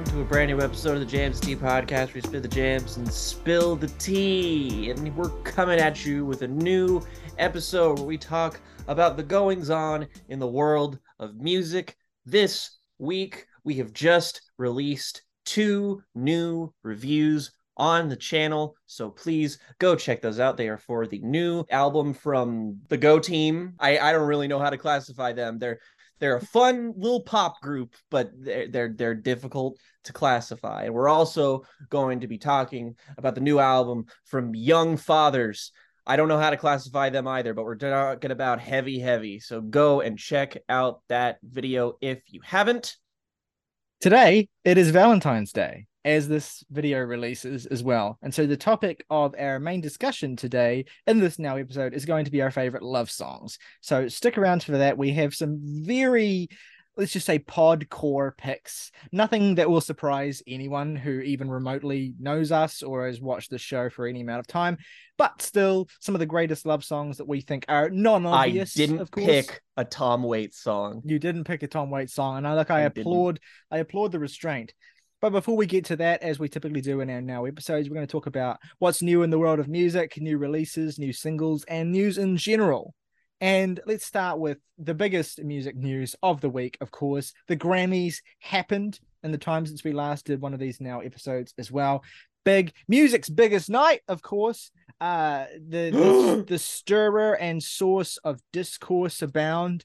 Welcome to a brand new episode of the Jams Tea Podcast, we spit the jams and spill the tea. And we're coming at you with a new episode where we talk about the goings on in the world of music. This week, we have just released two new reviews on the channel. So please go check those out. They are for the new album from the Go team. I, I don't really know how to classify them. They're they're a fun little pop group, but they're, they're they're difficult to classify. And we're also going to be talking about the new album from Young Fathers. I don't know how to classify them either, but we're talking about heavy, heavy. So go and check out that video if you haven't. Today, it is Valentine's Day as this video releases as well. And so the topic of our main discussion today in this now episode is going to be our favorite love songs. So stick around for that. We have some very let's just say pod core picks. Nothing that will surprise anyone who even remotely knows us or has watched the show for any amount of time, but still some of the greatest love songs that we think are non-obvious. I didn't of course. pick a Tom Waits song. You didn't pick a Tom Waits song, and I look, I, I applaud, I applaud the restraint. But before we get to that, as we typically do in our now episodes, we're going to talk about what's new in the world of music, new releases, new singles, and news in general. And let's start with the biggest music news of the week, of course. The Grammys happened in the time since we last did one of these now episodes as well. Big music's biggest night, of course. Uh the the, the stirrer and source of discourse abound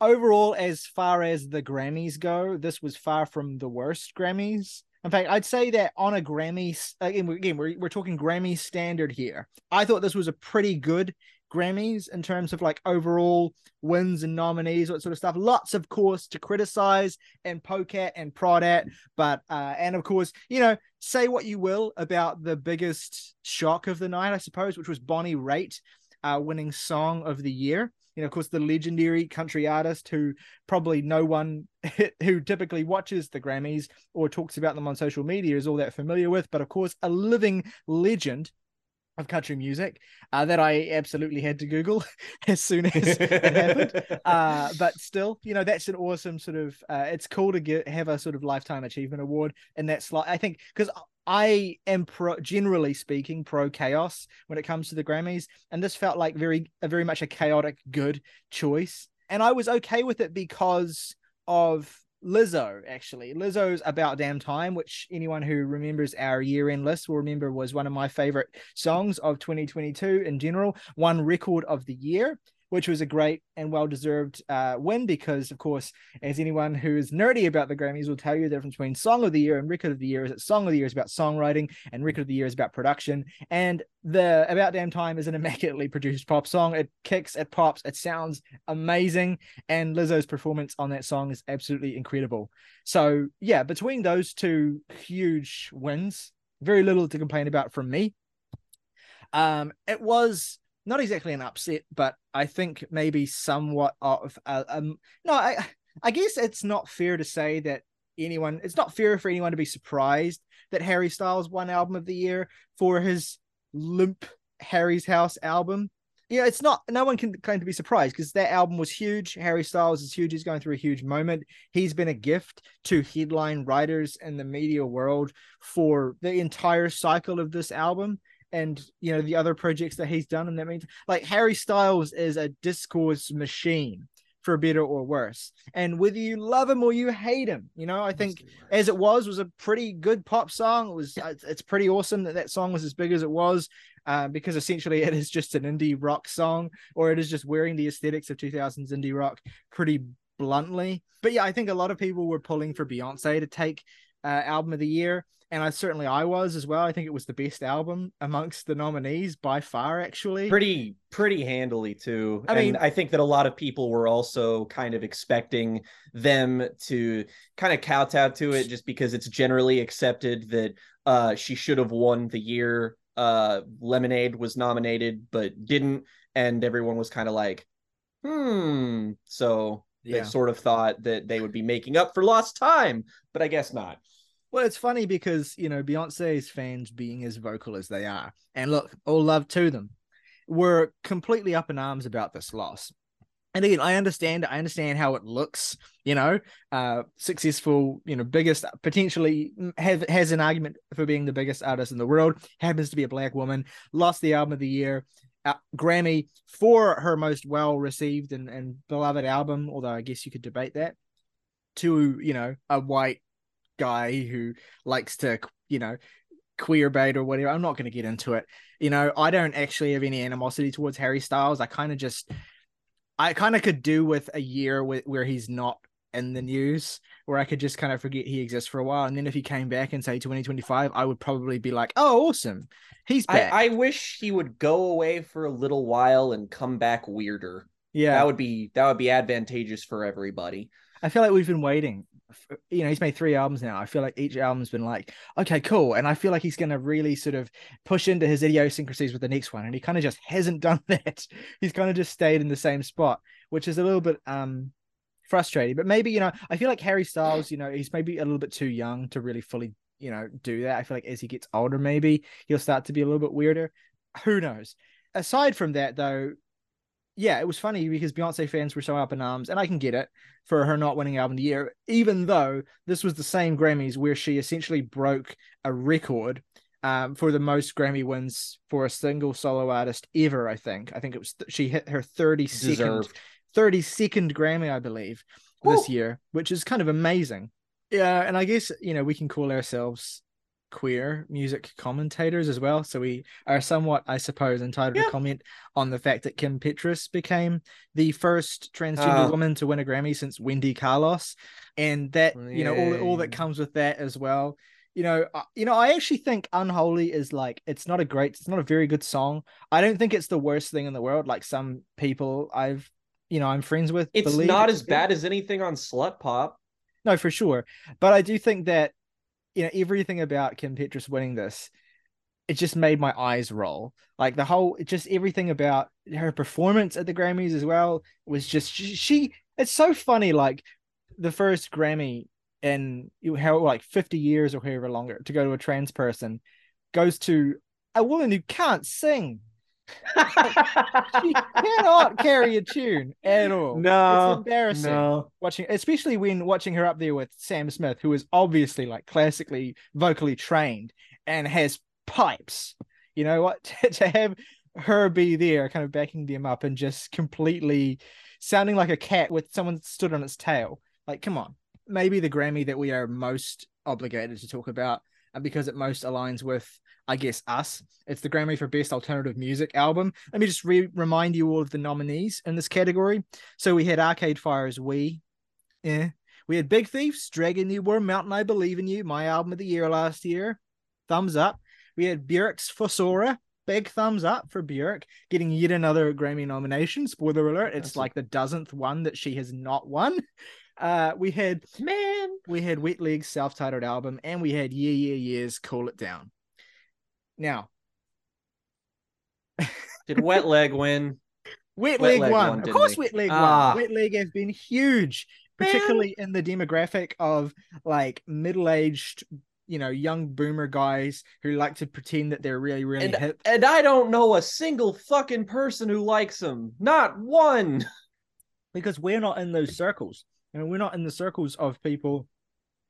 overall, as far as the Grammys go, this was far from the worst Grammys. In fact, I'd say that on a Grammy, again, again we're, we're talking Grammy standard here. I thought this was a pretty good Grammys in terms of like overall wins and nominees, what sort of stuff. Lots, of course, to criticize and poke at and prod at, but uh, and of course, you know, say what you will about the biggest shock of the night, I suppose, which was Bonnie Raitt uh, winning Song of the Year you know, of course, the legendary country artist who probably no one who typically watches the Grammys or talks about them on social media is all that familiar with, but of course, a living legend of country music uh, that I absolutely had to Google as soon as it happened. Uh, but still, you know, that's an awesome sort of. Uh, it's cool to get have a sort of lifetime achievement award in that slot. I think because I am pro, generally speaking pro chaos when it comes to the Grammys, and this felt like very, very much a chaotic good choice, and I was okay with it because of Lizzo. Actually, Lizzo's "About Damn Time," which anyone who remembers our year-end list will remember was one of my favorite songs of 2022 in general, won record of the year which was a great and well deserved uh, win because, of course, as anyone who is nerdy about the Grammys will tell you, the difference between Song of the Year and Record of the Year is that Song of the Year is about songwriting and Record of the Year is about production. And the About Damn Time is an immaculately produced pop song. It kicks, it pops, it sounds amazing. And Lizzo's performance on that song is absolutely incredible. So, yeah, between those two huge wins, very little to complain about from me. Um, it was not exactly an upset, but I think maybe somewhat of a, um no, I I guess it's not fair to say that anyone it's not fair for anyone to be surprised that Harry Styles won album of the year for his limp Harry's House album. Yeah, it's not no one can claim to be surprised because that album was huge. Harry Styles is huge. He's going through a huge moment. He's been a gift to headline writers in the media world for the entire cycle of this album and you know the other projects that he's done and that means like harry styles is a discourse machine for better or worse. And whether you love him or you hate him you know i think as it was was a pretty good pop song. It was it's pretty awesome that that song was as big as it was uh, because essentially it is just an indie rock song or it is just wearing the aesthetics of 2000s indie rock pretty bluntly. But yeah i think a lot of people were pulling for beyonce to take uh, album of the year and I certainly I was as well. I think it was the best album amongst the nominees by far, actually. Pretty pretty handily too. I and mean, I think that a lot of people were also kind of expecting them to kind of kowtow to it, just because it's generally accepted that uh, she should have won the year. Uh, Lemonade was nominated but didn't, and everyone was kind of like, hmm. So yeah. they sort of thought that they would be making up for lost time, but I guess not. Well, it's funny because, you know, Beyonce's fans being as vocal as they are, and look, all love to them, were completely up in arms about this loss. and again, I understand. I understand how it looks. You know, uh, successful. You know, biggest potentially have has an argument for being the biggest artist in the world. Happens to be a black woman. Lost the album of the year. Uh, Grammy for her most well received and, and beloved album, although I guess you could debate that, to, you know, a white guy who likes to, you know, queer bait or whatever. I'm not going to get into it. You know, I don't actually have any animosity towards Harry Styles. I kind of just I kind of could do with a year with, where he's not in the news, where I could just kind of forget he exists for a while. And then if he came back and say 2025, I would probably be like, oh, awesome. He's back. I, I wish he would go away for a little while and come back weirder. Yeah. That would be that would be advantageous for everybody. I feel like we've been waiting. You know, he's made three albums now. I feel like each album's been like, okay, cool. And I feel like he's going to really sort of push into his idiosyncrasies with the next one. And he kind of just hasn't done that. He's kind of just stayed in the same spot, which is a little bit um frustrating. But maybe, you know, I feel like Harry Styles, you know, he's maybe a little bit too young to really fully, you know, do that. I feel like as he gets older, maybe he'll start to be a little bit weirder. Who knows? Aside from that, though, yeah, it was funny because Beyonce fans were so up in arms, and I can get it for her not winning album of the year, even though this was the same Grammys where she essentially broke a record um, for the most Grammy wins for a single solo artist ever. I think. I think it was th- she hit her thirty second, thirty second Grammy, I believe, this year, which is kind of amazing. Yeah, and I guess you know we can call ourselves queer music commentators as well. So we are somewhat, I suppose, entitled yeah. to comment on the fact that Kim Petras became the first transgender uh, woman to win a Grammy since Wendy Carlos, and that you know all all that comes with that as well. You know, uh, you know, I actually think "Unholy" is like it's not a great, it's not a very good song. I don't think it's the worst thing in the world. Like some people I've, you know, I'm friends with. It's not as bad as anything on Slut Pop. No, for sure. But I do think that you know everything about Kim Petras winning this, it just made my eyes roll. Like the whole, just everything about her performance at the Grammys as well was just she. she it's so funny, like the first Grammy in how like fifty years or however longer to go to a trans person goes to a woman who can't sing. She cannot carry a tune at all. No, it's embarrassing. No. Watching, especially when watching her up there with Sam Smith, who is obviously like classically vocally trained and has pipes. You know what? to have her be there, kind of backing them up and just completely sounding like a cat with someone stood on its tail. Like, come on. Maybe the Grammy that we are most obligated to talk about, and because it most aligns with I guess us. It's the Grammy for Best Alternative Music Album. Let me just re- remind you all of the nominees in this category. So we had Arcade Fire's We. Yeah. We had Big Thief's Dragon New Warm Mountain I Believe in You, my album of the year last year. Thumbs up. We had Björk's Fossora. Big thumbs up for Björk getting yet another Grammy nomination. Spoiler alert, it's That's like the dozenth one that she has not won. Uh, we had man, we had Wet Leg's self-titled album, and we had Yeah Yeah Yeah's Cool It Down. Now, did Wet Leg win? Wet, Wet Leg, leg won. Of course, Wet Leg ah. won. Wet Leg has been huge, particularly Man. in the demographic of like middle-aged, you know, young boomer guys who like to pretend that they're really, really and, hip. And I don't know a single fucking person who likes them. Not one. Because we're not in those circles. You know, we're not in the circles of people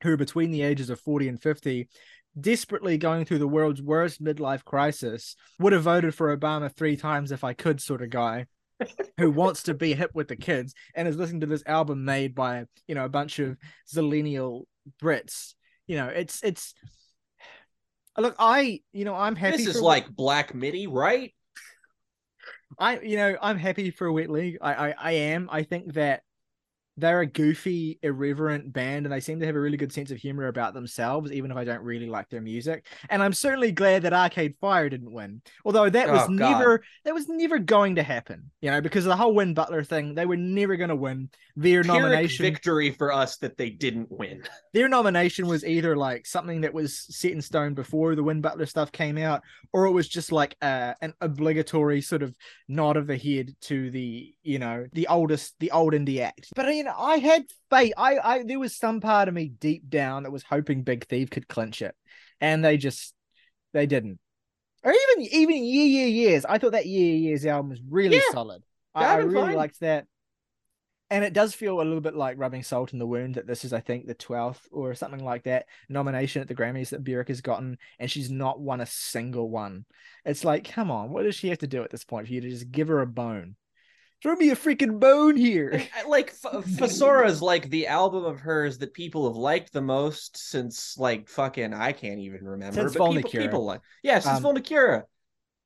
who are between the ages of 40 and 50 desperately going through the world's worst midlife crisis, would have voted for Obama three times if I could, sort of guy. who wants to be hip with the kids and is listening to this album made by you know a bunch of zillennial Brits. You know, it's it's look, I you know I'm happy. This is like Black Midi, right? I you know I'm happy for Wet Leg. I, I I am. I think that they're a goofy, irreverent band, and they seem to have a really good sense of humor about themselves, even if I don't really like their music. And I'm certainly glad that Arcade Fire didn't win, although that was oh, never that was never going to happen. You know, because of the whole Win Butler thing, they were never going to win. Their Pyrrhic nomination victory for us that they didn't win. Their nomination was either like something that was set in stone before the Win Butler stuff came out, or it was just like uh, an obligatory sort of nod of the head to the you know the oldest the old indie act. But you know, I had faith. I, I there was some part of me deep down that was hoping Big Thief could clinch it, and they just they didn't. Or even even Yeah Yeah Yeahs. I thought that Yeah Yeahs album was really yeah, solid. I, I really fine. liked that. and it does feel a little bit like rubbing salt in the wound that this is, I think, the 12th or something like that nomination at the Grammys that Björk has gotten, and she's not won a single one. It's like, come on, what does she have to do at this point for you to just give her a bone? Throw me a freaking bone here. like Fossora is like the album of hers that people have liked the most since like fucking I can't even remember. Since but people, people like yeah, since um, Vulnicura.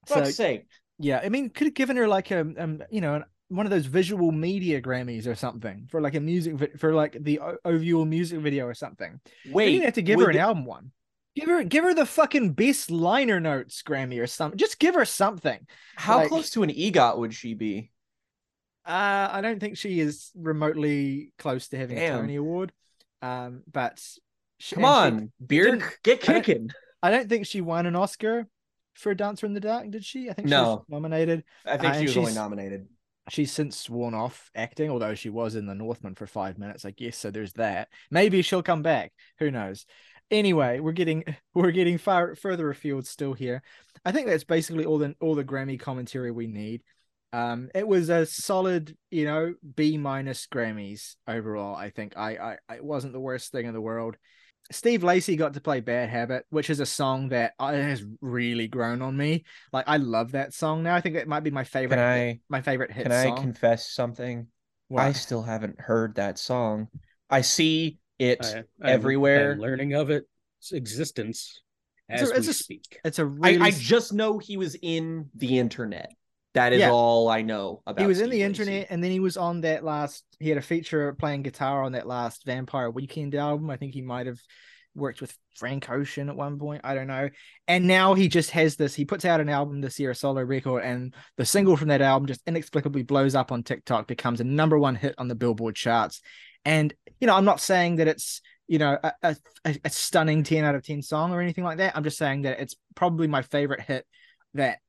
Fuck's so, sake. Yeah, I mean, could have given her like a um, you know, an one of those visual media Grammys or something for like a music vi- for like the overall music video or something. Wait, you have to give her an the... album one. Give her give her the fucking best liner notes Grammy or something. Just give her something. How like, close to an EGOT would she be? Uh, I don't think she is remotely close to having Damn. a Tony Award. Um, but she, come on, Beard, get kicking. I don't, I don't think she won an Oscar for a Dancer in the Dark, did she? I think no. she was nominated. I think uh, she was only nominated she's since sworn off acting, although she was in the Northman for five minutes, I guess. So there's that. Maybe she'll come back. Who knows? Anyway, we're getting we're getting far further afield still here. I think that's basically all the all the Grammy commentary we need. Um, it was a solid, you know, B minus Grammys overall. I think I, I it wasn't the worst thing in the world. Steve Lacy got to play Bad Habit, which is a song that uh, has really grown on me. Like I love that song now. I think it might be my favorite. Can I, my favorite hit. Song. Can I confess something? What? I still haven't heard that song. I see it I, everywhere. Learning of its existence as it's a, it's we a, speak. It's a really... I, I just know he was in the internet. That is yeah. all I know about. He was Steve in the Lacy. internet, and then he was on that last. He had a feature playing guitar on that last Vampire Weekend album. I think he might have worked with Frank Ocean at one point. I don't know. And now he just has this. He puts out an album this year, a solo record, and the single from that album just inexplicably blows up on TikTok, becomes a number one hit on the Billboard charts. And you know, I'm not saying that it's you know a, a, a stunning 10 out of 10 song or anything like that. I'm just saying that it's probably my favorite hit that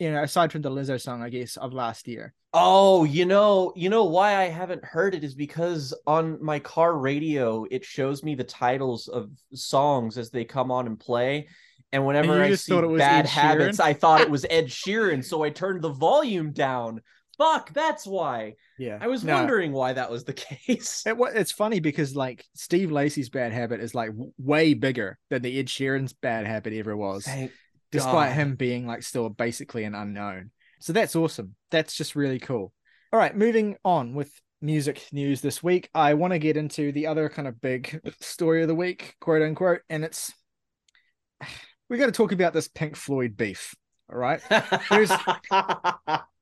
you know, aside from the Lizzo song, I guess, of last year. Oh, you know, you know why I haven't heard it is because on my car radio it shows me the titles of songs as they come on and play. And whenever and I see bad habits, I thought it was Ed Sheeran, so I turned the volume down. Fuck, that's why. Yeah, I was no. wondering why that was the case. It, it's funny because like Steve Lacy's bad habit is like way bigger than the Ed Sheeran's bad habit ever was. Thank despite God. him being like still basically an unknown. So that's awesome. That's just really cool. All right, moving on with music news this week. I want to get into the other kind of big story of the week, quote unquote, and it's we got to talk about this Pink Floyd beef. All right, there's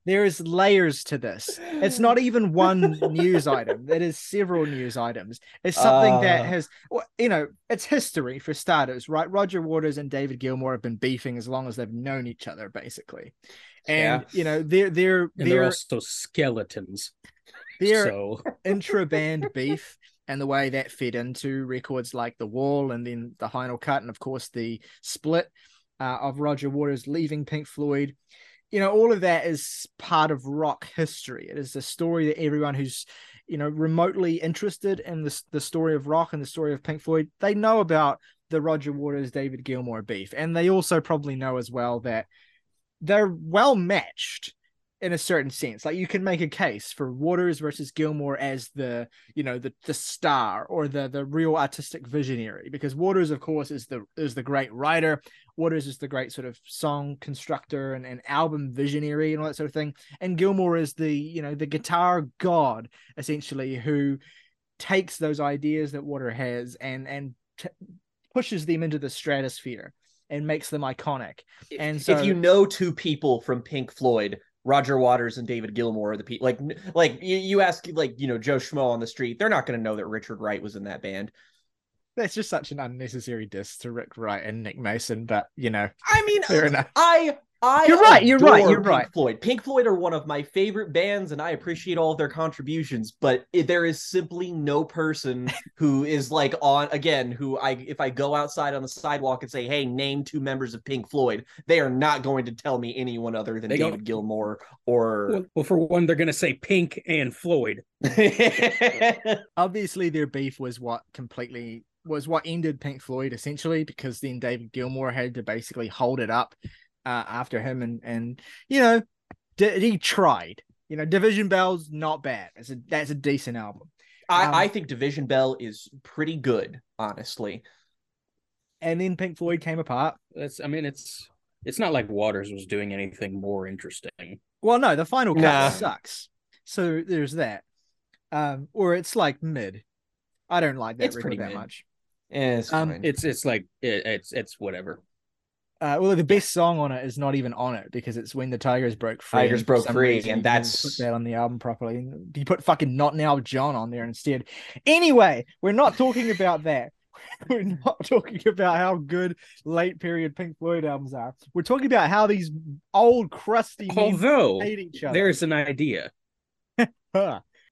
there's layers to this. It's not even one news item. It is several news items. It's something uh... that has, you know, it's history for starters, right? Roger Waters and David Gilmour have been beefing as long as they've known each other, basically. And yeah. you know, they're they're and they're, they're also skeletons. Their so. intra band beef and the way that fed into records like The Wall and then the Final Cut, and of course the split uh, of Roger Waters leaving Pink Floyd you know, all of that is part of rock history. It is the story that everyone who's, you know, remotely interested in the, the story of rock and the story of Pink Floyd, they know about the Roger Waters, David Gilmour beef. And they also probably know as well that they're well matched in a certain sense. Like you can make a case for Waters versus Gilmour as the, you know, the the star or the the real artistic visionary, because Waters, of course, is the is the great writer. Waters is the great sort of song constructor and, and album visionary and all that sort of thing. And Gilmour is the, you know, the guitar god, essentially, who takes those ideas that Water has and and t- pushes them into the stratosphere and makes them iconic. And so if you know two people from Pink Floyd, Roger Waters and David Gilmour are the people. Like, like you, you ask like you know Joe Schmo on the street, they're not going to know that Richard Wright was in that band. That's just such an unnecessary diss to Rick Wright and Nick Mason, but you know, I mean, fair enough. I I you're right. You're right. You're Pink right. Floyd. Pink Floyd are one of my favorite bands, and I appreciate all of their contributions. But it, there is simply no person who is like on again. Who I, if I go outside on the sidewalk and say, "Hey, name two members of Pink Floyd," they are not going to tell me anyone other than they David Gilmour or. Well, well, for one, they're going to say Pink and Floyd. Obviously, their beef was what completely was what ended Pink Floyd essentially, because then David Gilmour had to basically hold it up uh, after him, and and you know, d- he tried. You know, Division Bell's not bad. It's a that's a decent album. I, Um, I think Division Bell is pretty good, honestly. And then Pink Floyd came apart. That's I mean it's it's not like Waters was doing anything more interesting. Well, no, the final cut Nah. sucks. So there's that. Um, or it's like mid. I don't like that It's record pretty that mid. much. Eh, it's Um, fine. It's it's like it, it's it's whatever. Uh, well, the best song on it is not even on it because it's when the Tigers broke free. Tigers Broke Free, reason and that's- put that on the album properly. You put fucking Not Now John on there instead. Anyway, we're not talking about that. We're not talking about how good late period Pink Floyd albums are. We're talking about how these old crusty Although hate each other. there's an idea.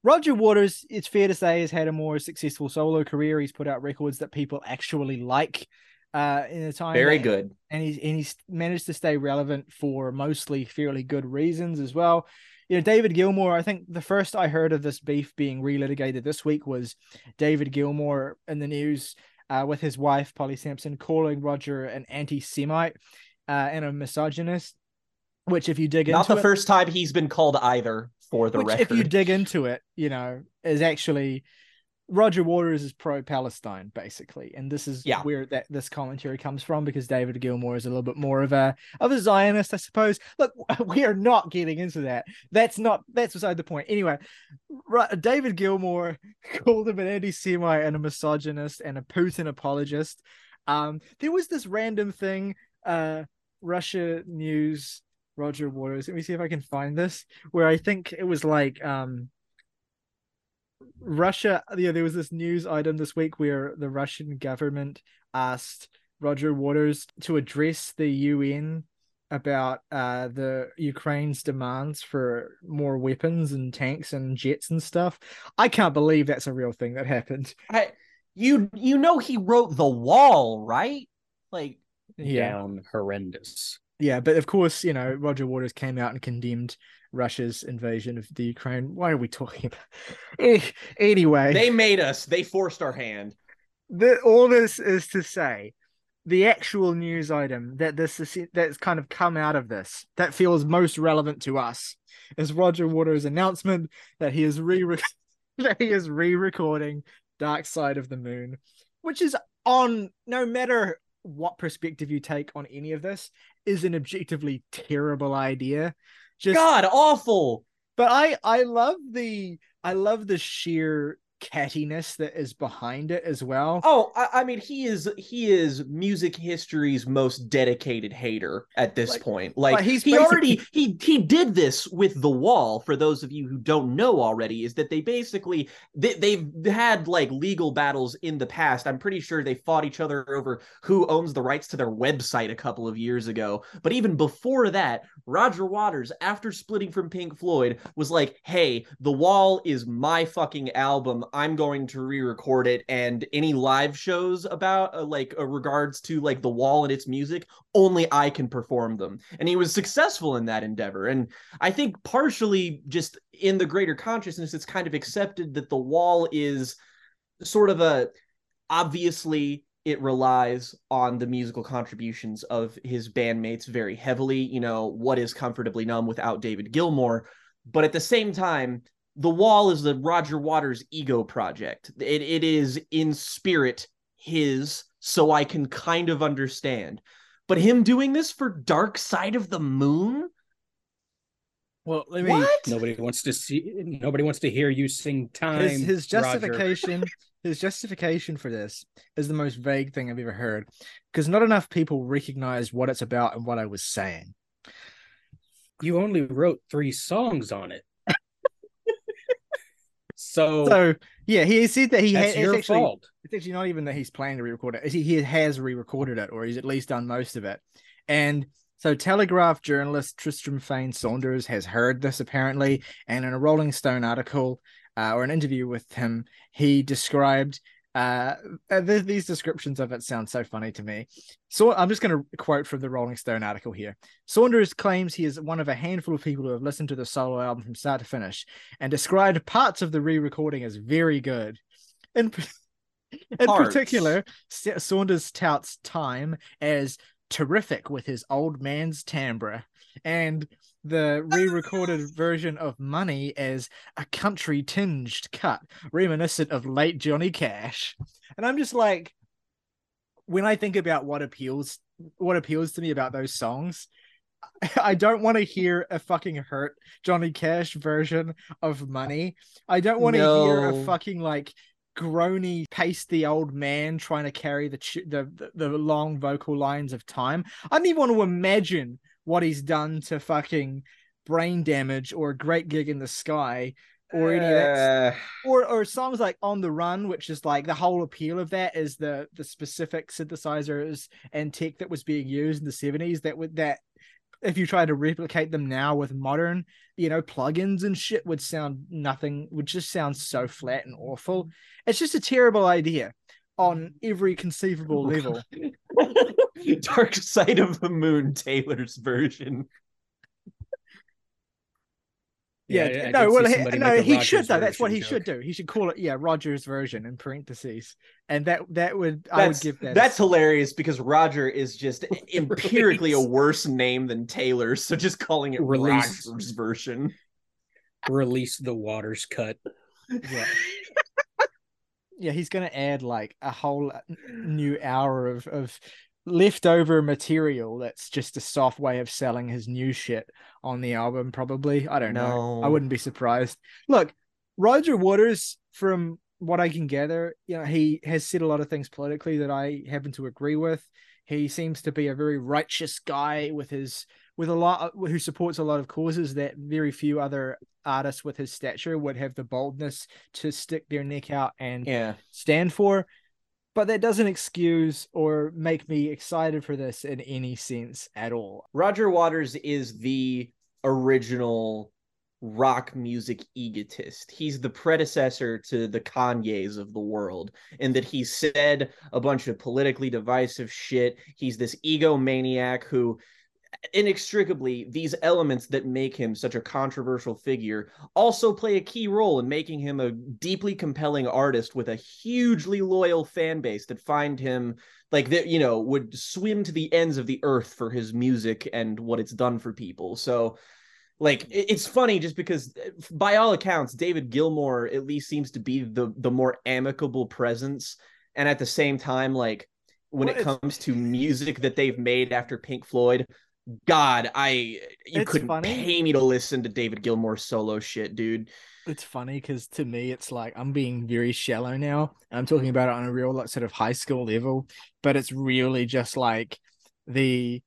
Roger Waters, it's fair to say, has had a more successful solo career. He's put out records that people actually like uh, in a time. Very that- good. and he's and he's managed to stay relevant for mostly fairly good reasons as well. You know, David Gilmour. I think the first I heard of this beef being relitigated this week was David Gilmour in the news uh, with his wife Polly Samson calling Roger an anti-Semite uh, and a misogynist. Which, if you dig into Not into the it, first time he's been called either, for the which, record. if you dig into it, you know, is actually Roger Waters is pro Palestine, basically. And this is Yeah. where that this commentary comes from because David Gilmour is a little bit more of a of a Zionist, I suppose. Look, we are not getting into that. That's not that's beside the point. Anyway, right, David Gilmour called him an anti-Semite and a misogynist and a Putin apologist. Um, there was this random thing, uh, Russia news. Roger Waters. Let me see if I can find this. Where I think it was like um Russia. Yeah, there was this news item this week where the Russian government asked Roger Waters to address the UN about uh the Ukraine's demands for more weapons and tanks and jets and stuff. I can't believe that's a real thing that happened. I, you you know he wrote the wall, right? Like Yeah. Down horrendous. Yeah, but of course, you know, Roger Waters came out and condemned Russia's invasion of the Ukraine. Why are we talking about? Eh, anyway, they made us. They forced our hand. the, all this is to say, the actual news item that this is that's kind of come out of this that feels most relevant to us is Roger Waters' announcement that he is re that he is re-recording Dark Side of the Moon, which is on no matter what perspective you take on any of this is an objectively terrible idea. Just God, awful. but I I love the I love the sheer cattiness that is behind it as well. Oh, I, I mean, he is he is music history's most dedicated hater at this Like- point. Like like, he's he already he he did this with the wall. For those of you who don't know already, is that they basically they, they've had like legal battles in the past. I'm pretty sure they fought each other over who owns the rights to their website a couple of years ago. But even before that, Roger Waters, after splitting from Pink Floyd, was like, "Hey, the wall is my fucking album. I'm going to re-record it, and any live shows about uh, like uh, regards to like the wall and its music, only I can perform them." And he was successful in that endeavor. And I think partially just in the greater consciousness, it's kind of accepted that the wall is sort of a obviously it relies on the musical contributions of his bandmates very heavily. You know, what is comfortably numb without David Gilmour? But at the same time, the wall is the Roger Waters ego project. It, it is in spirit his, so I can kind of understand. But him doing this for Dark Side of the Moon? Well, let me What? Nobody wants to see. Nobody wants to hear you sing time. his his justification his justification for this is the most vague thing I've ever heard because not enough people recognize what it's about and what I was saying. You only wrote three songs on it. So, So yeah, he said that he had that's it's your actually fault. it's actually not even that he's planning to re-record it. He, he has re-recorded it, or he's at least done most of it. And so Telegraph journalist Tristram Fane Saunders has heard this apparently, and in a Rolling Stone article uh, or an interview with him, he described uh, uh, th- these descriptions of it sound so funny to me. So I'm just going to quote from the Rolling Stone article here. Saunders claims he is one of a handful of people who have listened to the solo album from start to finish and described parts of the re-recording as very good. In, in Parts. particular, Sa- Saunders touts time as terrific with his old man's timbre, and the re-recorded version of Money as a country tinged cut, reminiscent of late Johnny Cash. And I'm just like, when I think about what appeals what appeals to me about those songs, I don't want to hear a fucking hurt Johnny Cash version of Money. I don't want to no. hear a fucking like groany, pasty old man trying to carry the, ch- the, the the long vocal lines of time. I don't even want to imagine what he's done to fucking brain damage or a great gig in the sky or any of that uh. or or songs like on the run which is like the whole appeal of that is the the specific synthesizers and tech that was being used in the 70s that would that if you try to replicate them now with modern you know plugins and shit would sound nothing would just sound so flat and awful. It's just a terrible idea on every conceivable level dark side of the moon taylor's version yeah, yeah no, well, he, no, he should though. That's what he joke. should do. He should call it, yeah, Roger's version in parentheses, and that that would that's, I would give that. That's a... hilarious because Roger is just empirically a worse name than Taylor, so just calling it Release. Roger's version. Release the Waters cut. Yeah. yeah, he's gonna add like a whole uh, new hour of of leftover material that's just a soft way of selling his new shit on the album probably. I don't no. know. I wouldn't be surprised. Look roger waters from what i can gather you know he has said a lot of things politically that i happen to agree with. He seems to be a very righteous guy with his with a lot who supports a lot of causes that very few other artists with his stature would have the boldness to stick their neck out and yeah. stand for but that doesn't excuse or make me excited for this in any sense at all. Roger Waters is the original rock music egotist. He's the predecessor to the Kanyes of the world, in that he said a bunch of politically divisive shit. He's this egomaniac who inextricably these elements that make him such a controversial figure also play a key role in making him a deeply compelling artist with a hugely loyal fan base that find him like that you know would swim to the ends of the earth for his music and what it's done for people. So like it's funny just because uh, by all accounts david gilmour at least seems to be the the more amicable presence. And at the same time like when it comes to music that they've made after Pink Floyd, God, I you it's couldn't funny. pay me to listen to David Gilmour's solo shit, dude. It's funny because to me, it's like I'm being very shallow now. I'm talking about it on a real like sort of high school level, but it's really just like the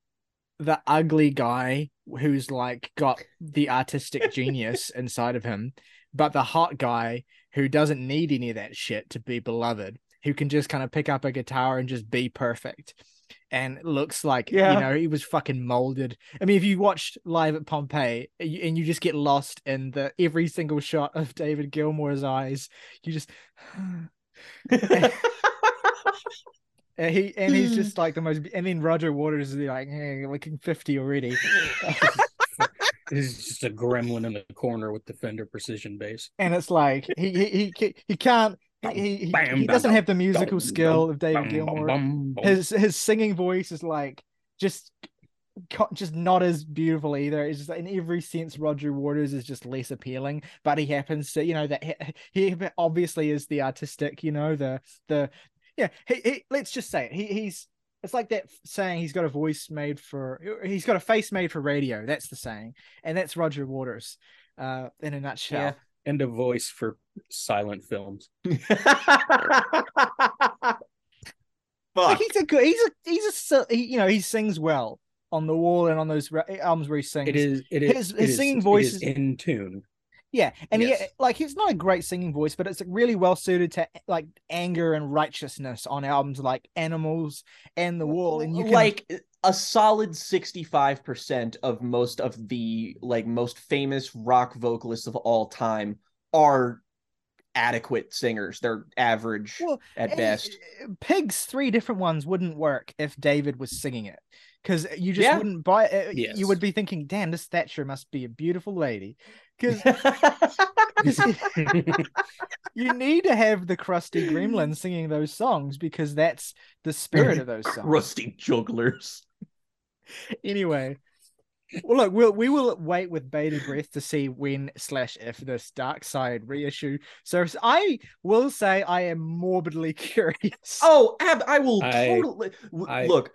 the ugly guy who's like got the artistic genius inside of him, but the hot guy who doesn't need any of that shit to be beloved, who can just kind of pick up a guitar and just be perfect and looks like yeah. you know he was fucking molded. I mean, if you watched live at Pompeii and you just get lost in the every single shot of David Gilmour's eyes, you just. and he and he's just like the most. And then Roger Waters is like, hey, looking fifty already. He's just a gremlin in the corner with the Fender Precision bass, and it's like he he he, he can't he, he, he doesn't have the musical skill of David Gilmour. His his singing voice is like just just not as beautiful either. It's just in every sense, Roger Waters is just less appealing. But he happens to, you know, that he, he obviously is the artistic, you know, the the yeah. He, he let's just say it. He he's it's like that saying he's got a voice made for he's got a face made for radio. That's the saying, and that's Roger Waters, uh, in a nutshell. Yeah and a voice for silent films. Like he's a good. He's a. He's a. He, you know, he sings well on the wall and on those albums where he sings. It is. It is. His, his it singing is, voice is in tune. Yeah, and yes. he like he's not a great singing voice, but it's really well suited to like anger and righteousness on albums like Animals and The Wall, and you can like a solid 65% of most of the like most famous rock vocalists of all time are adequate singers. They're average well, at best. Pigs, three different ones wouldn't work if David was singing it. Because you just yeah. wouldn't buy it. Uh, yes. You would be thinking, damn, this Thatcher must be a beautiful lady. Because you need to have the crusty gremlin singing those songs because that's the spirit of those songs. Crusty jugglers. anyway, well, look, we'll, we will wait with bated breath to see when slash if this Dark Side reissue. So I will say I am morbidly curious. Oh, ab- I will I- totally w- I- look.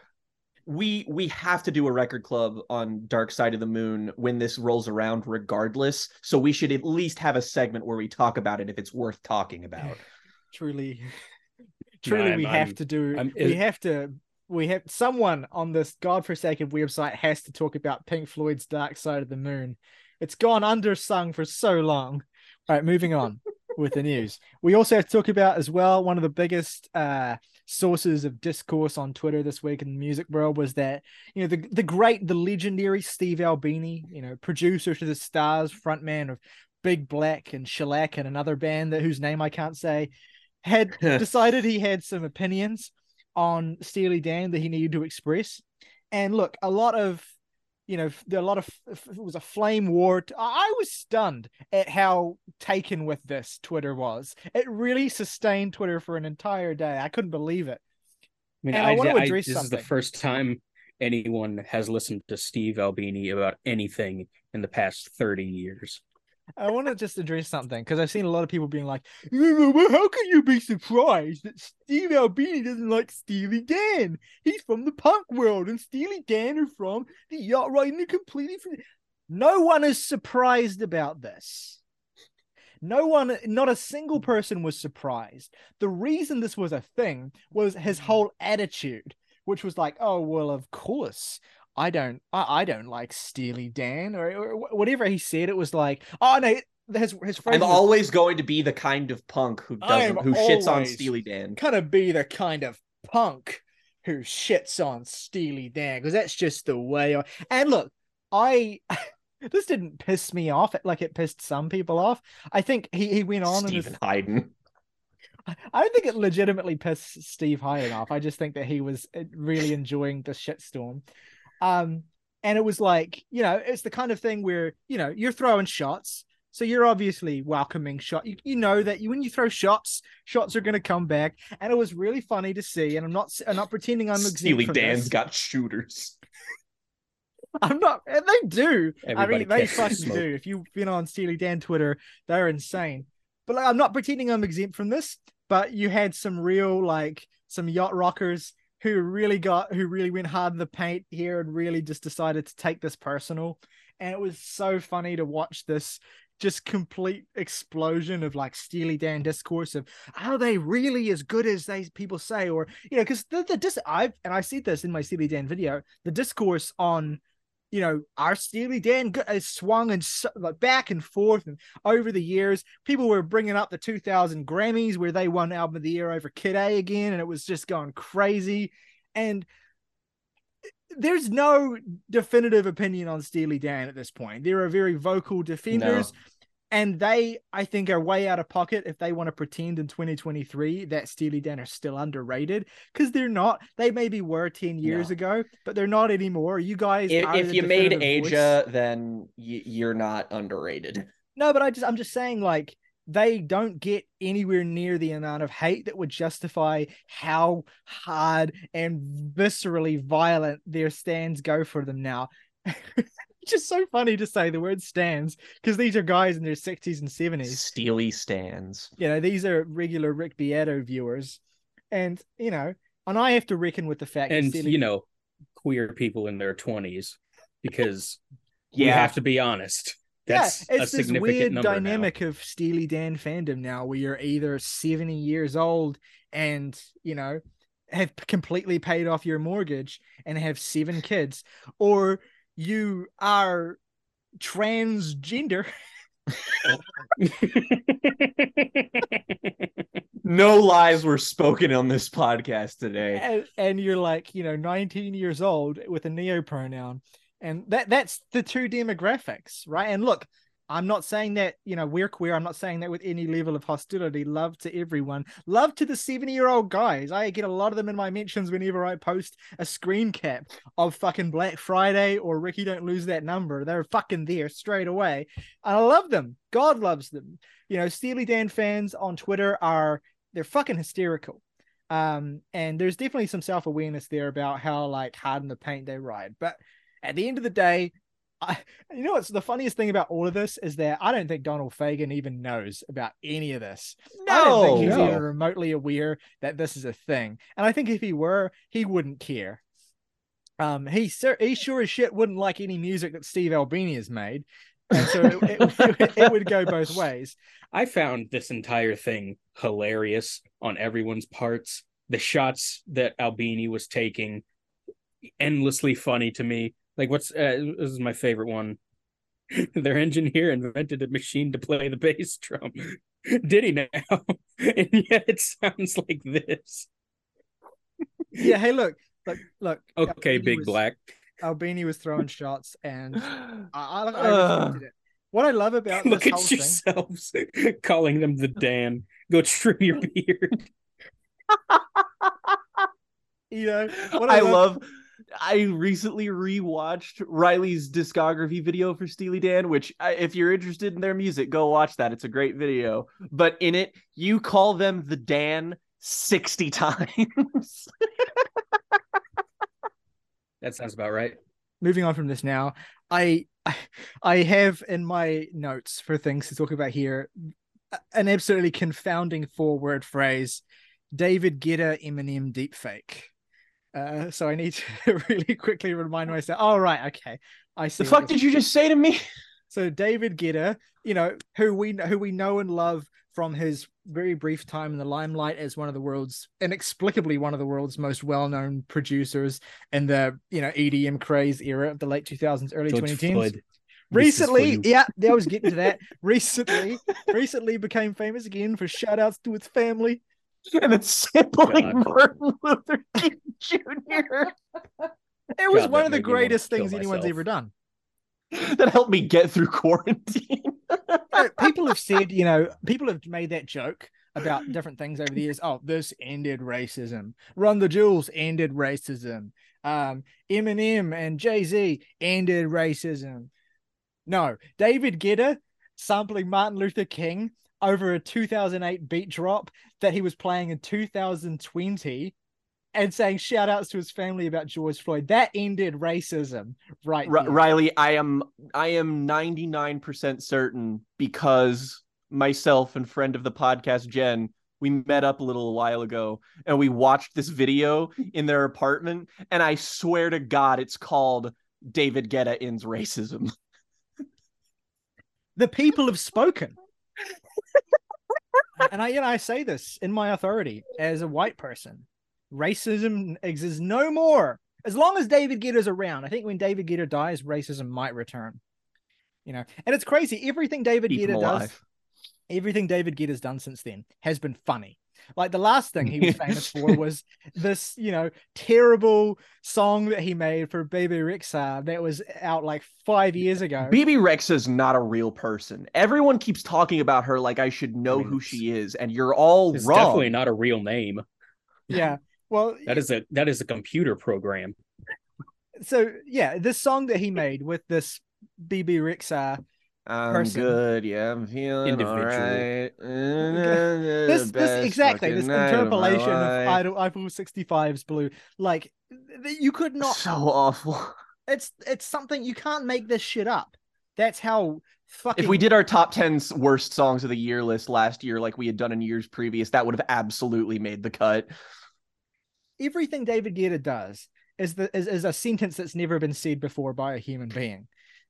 We we have to do a record club on Dark Side of the Moon when this rolls around, regardless. So we should at least have a segment where we talk about it if it's worth talking about. truly, truly, I'm- we have I'm- to do. I'm- we have to. We have someone on this godforsaken website has to talk about Pink Floyd's Dark Side of the Moon. It's gone undersung for so long. All right, moving on with the news. We also have to talk about as well one of the biggest uh, sources of discourse on Twitter this week in the music world was that you know the the great, the legendary Steve Albini, you know, producer to the Stars, frontman of Big Black and Shellac and another band that whose name I can't say, had decided he had some opinions on Steely Dan that he needed to express. And look, a lot of you know, there a lot of it was a flame war. I was stunned at how taken with this Twitter was. It really sustained Twitter for an entire day. I couldn't believe it. I mean, I I, wanna I- address this is the first time anyone has listened to Steve Albini about anything in the past 30 years. I want to just address something because I've seen a lot of people being like, "Well, "How can you be surprised that Steve Albini doesn't like Steely Dan? He's from the punk world, and Steely Dan are from the yacht riding the completely from." No one is surprised about this. No one, not a single person was surprised. The reason this was a thing was his hmm. whole attitude, which was like, "Oh well, of course." I don't, I, I don't like Steely Dan or, or whatever he said. It was like, oh no, his his phrase I'm was, always going to be the kind of punk who doesn't who shits on Steely Dan. kind of be the kind of punk who shits on Steely Dan because that's just the way. I... And look, I this didn't piss me off like it pissed some people off. I think he he went on and Steven Hyden. I don't think it legitimately pissed Steve Hyden off. I just think that he was uh, really enjoying the shitstorm. Um, and it was like, you know, it's the kind of thing where, you know, you're throwing shots. So you're obviously welcoming shot. You, you know that you, when you throw shots, shots are going to come back. And it was really funny to see. And I'm not, I'm not pretending I'm exempt Steely Dan's this. got shooters. I'm not, and they do. Everybody I mean, they fucking smoke. do. If you've been on Steely Dan Twitter, they're insane. But like, I'm not pretending I'm exempt from this. But you had some real like some yacht rockers who really got who really went hard in the paint here and really just decided to take this personal. And it was so funny to watch this just complete explosion of like Steely Dan discourse of are they really as good as they people say, or you know, because the the dis I've and I see this in my Steely Dan video, the discourse on you know, our Steely Dan has uh, swung and like back and forth and over the years. People were bringing up the 2000 Grammys where they won Album of the Year over Kid A again, and it was just going crazy. And uh, there's no definitive opinion on Steely Dan at this point. There are very vocal defenders, and they, I think, are way out of pocket if they want to pretend in 2023 that Steely Dan are still underrated because they're not. They maybe were 10 years No. ago, but they're not anymore. You guys, If, if you made definitive voice. Aja, then y- you're not underrated. No, but I just I'm just saying like they don't get anywhere near the amount of hate that would justify how hard and viscerally violent their stans go for them now. It's just so funny to say the word stans because these are guys in their 60s and 70s. Steely stans. You know, these are regular Rick Beato viewers. And, you know, and I have to reckon with the fact that And, Steely- you know, queer people in their 20s, because we Yeah. have to be honest. That's yeah, a it's this significant weird number now. dynamic of Steely Dan fandom now where you're either 70 years old and, you know, have completely paid off your mortgage and have seven kids, or you are transgender No lies were spoken on this podcast today. and, and you're like, you know, 19 years old with a neo pronoun. And that that's the two demographics, right? And look, I'm not saying that, you know, we're queer. I'm not saying that with any level of hostility. Love to everyone. Love to the 70 year old guys. I get a lot of them in my mentions whenever I post a screen cap of fucking Black Friday or Rikki Don't Lose That Number. They're fucking there straight away. And I love them. God loves them. You know, Steely Dan fans on Twitter are, they're fucking hysterical. Um, and there's definitely some self awareness there about how like hard in the paint they ride. But at the end of the day, I, you know what's the funniest thing about all of this is that I don't think Donald Fagen even knows about any of this. I don't think he's No. even remotely aware that this is a thing. And I think if he were, he wouldn't care. Um, he he sure as shit wouldn't like any music that Steve Albini has made, and so it, it, it would go both ways. I found this entire thing hilarious on everyone's parts. The shots that Albini was taking, endlessly funny to me. Like, what's uh, this is my favorite one. Their engineer invented a machine to play the bass drum. Did he now? and yet it sounds like this. Yeah, hey, look, look, look. Okay, Albini Big was- Black. Albini was throwing shots, and I, I, I Ugh. respected it. What I love about Look this at whole thing, yourselves calling them the Dan. Go trim your beard. you know, what I love. I recently rewatched Riley's discography video for Steely Dan, which, uh, if you're interested in their music, go watch that. It's a great video. But in it, you call them the Dan 60 times. That sounds about right. moving on from this now I, I i have in my notes for things to talk about here an absolutely confounding four word phrase david guetta eminem deepfake uh so i need to really quickly remind myself. Oh right okay. I see the fuck did you just say to me? so david guetta you know who we who we know and love from his very brief time in the limelight as one of the world's inexplicably one of the world's most well-known producers in the you know EDM craze era of the late 2000s early George 2010s Floyd. This is for recently yeah i was getting to that. Recently recently became famous again for shout outs to his family And then sampling God. Martin Luther King Jr. it was God, one of the made me wanna greatest things anyone's myself. ever done that helped me get through quarantine. People have said, you know, people have made that joke about different things over the years. Oh, this ended racism. Run the Jewels ended racism. Um, Eminem and Jay Z ended racism. No, David Guetta sampling Martin Luther King over a 2008 beat drop that he was playing in 2020 and saying shout outs to his family about George Floyd. That ended racism right R- Riley, I am I am 99% certain because myself and friend of the podcast Jen, we met up a little while ago and we watched this video in their apartment and I swear to god it's called David Guetta ends racism. the people have spoken. and I, you know, I say this in my authority as a white person. Racism exists no more as long as David Guetta's around. I think when David Guetta dies, racism might return. You know, and it's crazy. Everything David Keep Guetta does, everything David Guetta's done since then has been funny. Like the last thing he was famous for was this, you know, terrible song that he made for Bebe Rexha that was out like five years ago. BB Rex is not a real person. Everyone keeps talking about her like I should know mean, who she is, and you're all It's wrong. definitely not a real name. yeah. Well, That is a that is a computer program. so yeah, this song that he made with this Bebe Rexha, I'm person. good. Yeah, I'm feeling Individual. alright. this this this exactly this interpolation of Idol Eiffel 65's Blue, like you could not. so awful. It's it's something you can't make this shit up. That's how fucking. If we did our top 10 s- worst songs of the year list last year, like we had done in years previous, that would have absolutely made the cut. everything David Guetta does is the is, is a sentence that's never been said before by a human being.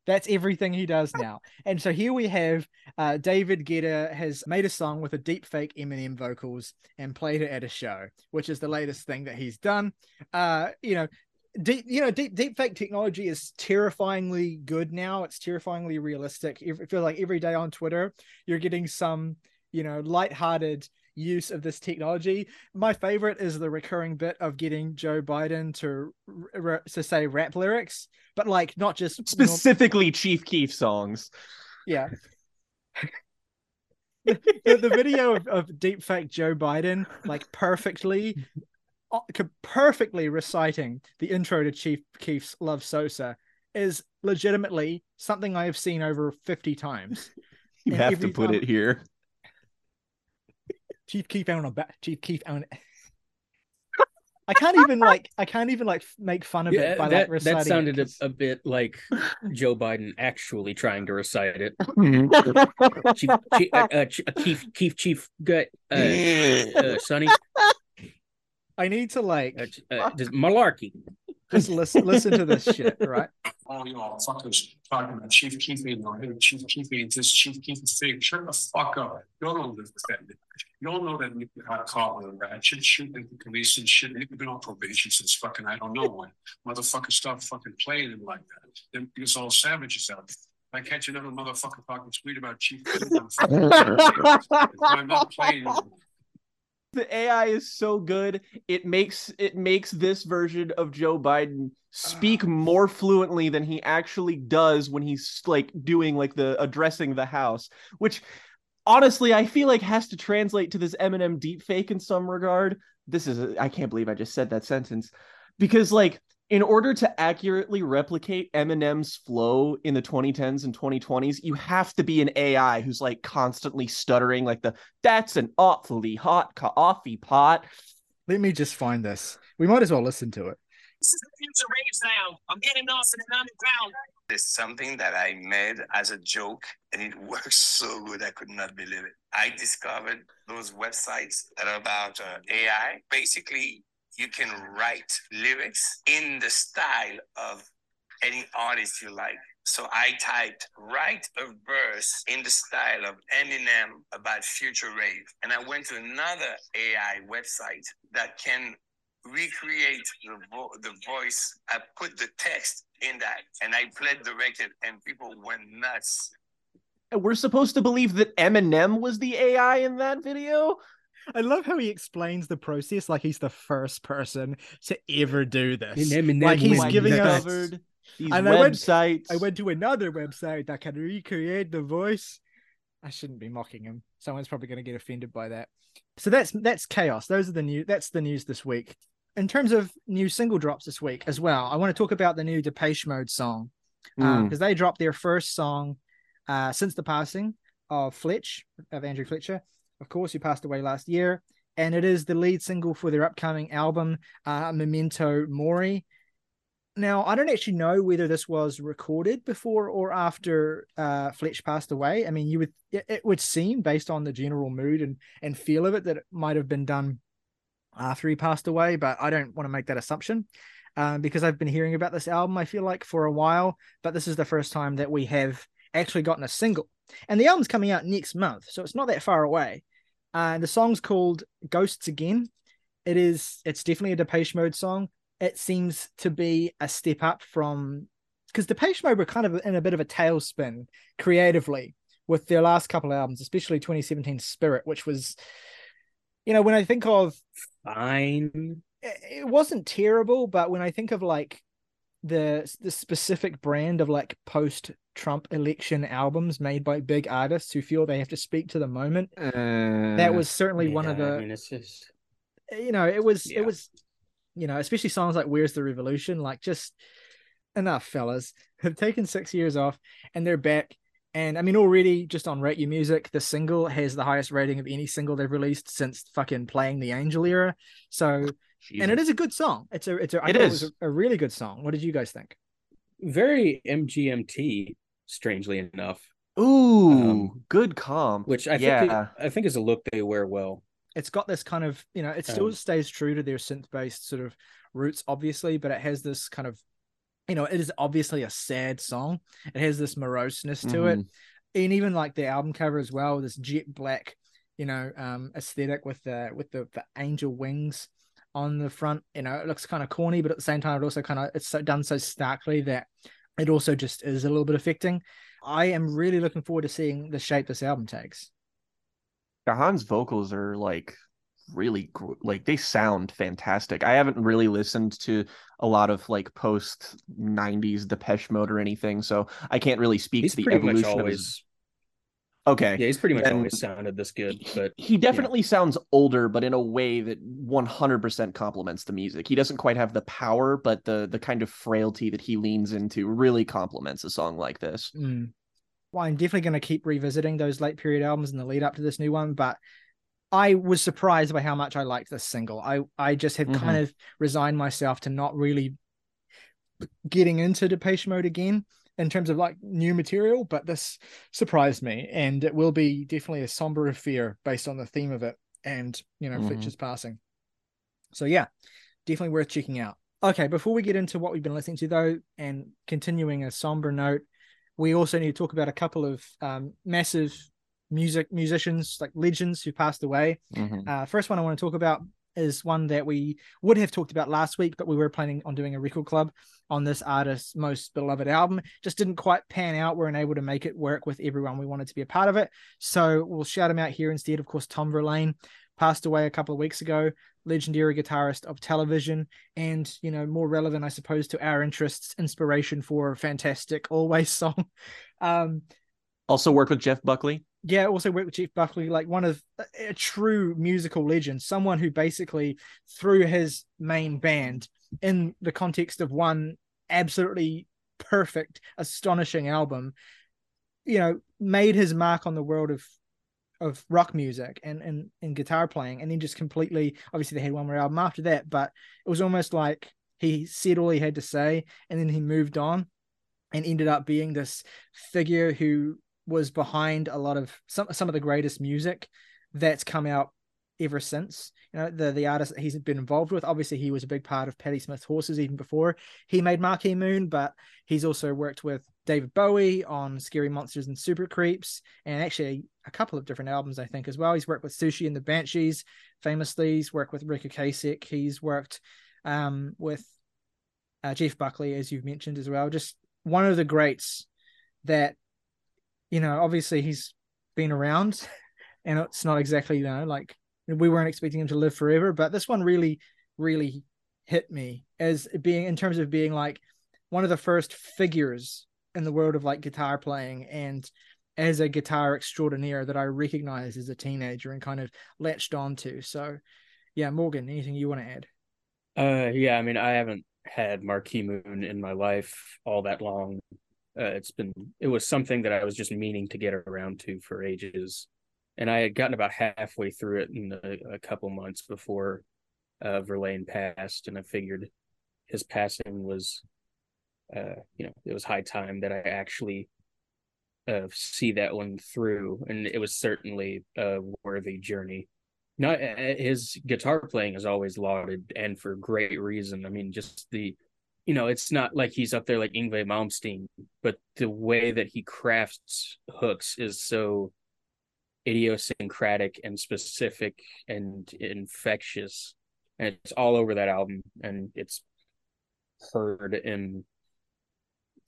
That's everything he does now. And so here we have uh, David Guetta has made a song with a deep fake Eminem vocals and played it at a show, which is the latest thing that he's done. Uh, you know, deep you know deep deep fake technology is terrifyingly good now. It's terrifyingly realistic. It feels like every day on Twitter you're getting some you know lighthearted use of this technology. My favorite is the recurring bit of getting Joe Biden to r- r- to say rap lyrics, but like not just Specifically, Chief Keef songs. yeah. the, the, video of, of deepfake Joe Biden like perfectly uh, perfectly reciting the intro to Chief Keef's Love Sosa is legitimately something I have seen over 50 times. You And have to put time- it here. Chief Keef on a ba- Chief Keef on I can't even like I can't even like make fun of Yeah, it by that, like that sounded it a, 'cause- a bit like Joe Biden actually trying to recite it. Chief, chief, uh, uh, Ch- uh, Keith, Keith, Chief, gut, uh, uh, Sonny, I need to like uh, uh, just malarkey. Just listen listen to this shit, right? all oh, y'all fuckers talking about Chief Keefy or hey, Chief Keefy is this Chief Keefy fake. Shut the fuck up. You all know this that. You all know that you got caught with a ratchet shit and the police and shit. You've been on probation since fucking I don't know when. Motherfuckers stop fucking playing him like that. Then because all savages out there. I catch another motherfucker talking sweet about Chief Keefy, I'm I'm not playing. The AI is so good. It makes it makes this version of Joe Biden speak ah. more fluently than he actually does when he's like doing like the addressing the house, which honestly I feel like has to translate to this Eminem deepfake in some regard. This is I can't believe I just said that sentence because like in order to accurately replicate Eminem's flow in the 2010s and 2020s, you have to be an AI who's like constantly stuttering, like the "That's an awfully hot coffee pot." Let me just find this. We might as well listen to it. This is the future rave sound. I'm getting lost in an underground. It's something that I made as a joke and it works so good. I could not believe it. I discovered those websites that are about uh, AI. Basically, you can write lyrics in the style of any artist you like. So I typed, write a verse in the style of Eminem about future rave. And I went to another AI website that can recreate the, vo- the voice. I put the text in that and I played the record and people went nuts. We're supposed to believe that Eminem was the AI in that video. I love how he explains the process like he's the first person to ever do this. Like he's giving us Discovered these And I went- I went to another website that can recreate the voice. I shouldn't be mocking him. Someone's probably going to get offended by that. So that's that's chaos. Those are the new. That's the news this week. In terms of new single drops this week as well, I want to talk about the new Depeche Mode song because Mm. they dropped their first song uh, since the passing of Fletch of Andrew Fletcher, of course, who passed away last year, and it is the lead single for their upcoming album, uh, Memento Mori. Now, I don't actually know whether this was recorded before or after uh, Fletch passed away. I mean, you would it, would seem based on the general mood and and feel of it that it might have been done after he passed away, but I don't want to make that assumption um, because I've been hearing about this album. I feel like for a while, but this is the first time that we have actually gotten a single, and the album's coming out next month, so it's not that far away. Uh, the song's called "Ghosts Again." It is. It's definitely a Depeche Mode song it seems to be a step up from because Depeche Mode were kind of in a bit of a tailspin creatively with their last couple of albums, especially 2017 Spirit, which was, you know, when I think of Fine. it wasn't terrible, but when I think of like the the specific brand of like post Trump election albums made by big artists who feel they have to speak to the moment, uh, that was certainly one of the I mean, it's just eh, you know, it was Yeah. it was you know, especially songs like Where's the Revolution, like just enough fellas have taken six years off and they're back. And I mean, already just on Rate Your Music, the single has the highest rating of any single they've released since fucking playing the Angel era. So, and it is a good song. It's a, it's a, I It was a, a really good song. What did you guys think? very MGMT, strangely enough, Ooh, Um, good comp. which I think yeah. I think is a look they wear well. It's got this kind of, you know, it still Um, stays true to their synth based sort of roots, obviously, but it has this kind of, you know, it is obviously a sad song. It has this moroseness to it. Mhm. and even like the album cover as well, this jet black, you know, um, aesthetic with the with the, the angel wings on the front. You know, it looks kind of corny, but at the same time, it also kind of it's so, done so starkly that it also just is a little bit affecting. I am really looking forward to seeing the shape this album takes. Gahan's vocals are like really like they sound fantastic. I haven't really listened to a lot of like post 90s Depeche Mode or anything, so I can't really speak He's to the pretty much evolution of his Okay. yeah, he's pretty much And- always sounded this good. But he definitely sounds older, but in a way that 100% complements the music. He doesn't quite have the power, but the the kind of frailty that he leans into really complements a song like this. Mm. Well, I'm definitely going to keep revisiting those late period albums in the lead up to this new one, but I was surprised by how much I liked this single. I I just had Mhm. kind of resigned myself to not really getting into Depeche Mode again in terms of like new material, but this surprised me, and it will be definitely a somber affair based on the theme of it and you know Mhm. Fletcher's passing. So yeah, definitely worth checking out. Okay, before we get into what we've been listening to though, and continuing a somber note, we also need to talk about a couple of um, massive music musicians like legends who passed away. Mhm. Uh, first one I want to talk about is one that we would have talked about last week, but we were planning on doing a record club on this artist's most beloved album. Just didn't quite pan out. We weren't able to make it work with everyone we wanted to be a part of it. So we'll shout him out here instead. Of course, Tom Verlaine passed away a couple of weeks ago, legendary guitarist of television, and you know, more relevant, I suppose, to our interests, inspiration for a fantastic Always song. Um, Also worked with Jeff Buckley. Yeah, also worked with Jeff Buckley, like one of a, a true musical legend, someone who basically through his main band in the context of one absolutely perfect, astonishing album, you know, made his mark on the world of of rock music and and, and guitar playing, and then just completely obviously they had one more album after that, but it was almost like he said all he had to say and then he moved on and ended up being this figure who was behind a lot of some some of the greatest music that's come out ever since. You know, the the artists that he's been involved with. Obviously, he was a big part of Patti Smith's Horses even before he made Marquee Moon, but he's also worked with David Bowie on Scary Monsters and Super Creeps, and actually a couple of different albums, I think, as well. He's worked with Siouxsie and the Banshees, famously. He's worked with Ric Ocasek. He's worked um, with uh, Jeff Buckley, as you've mentioned as well. Just one of the greats that you know, obviously he's been around and it's not exactly, you know, like we weren't expecting him to live forever, but this one really, really hit me as being in terms of being like one of the first figures in the world of like guitar playing and as a guitar extraordinaire that I recognized as a teenager and kind of latched onto. So yeah, Morgan, anything you want to add? Uh, yeah, I mean, I haven't had Marquee Moon in my life all that long. Uh, it's been it was something that I was just meaning to get around to for ages, and I had gotten about halfway through it in a, a couple months before uh, Verlaine passed, and I figured his passing was, uh, you know, it was high time that I actually uh, see that one through, and it was certainly a worthy journey. Not uh, his guitar playing is always lauded, and for great reason. I mean, just the you know, it's not like he's up there like Yngwie Malmsteen, but the way that he crafts hooks is so idiosyncratic and specific and infectious. And it's all over that album, and it's heard in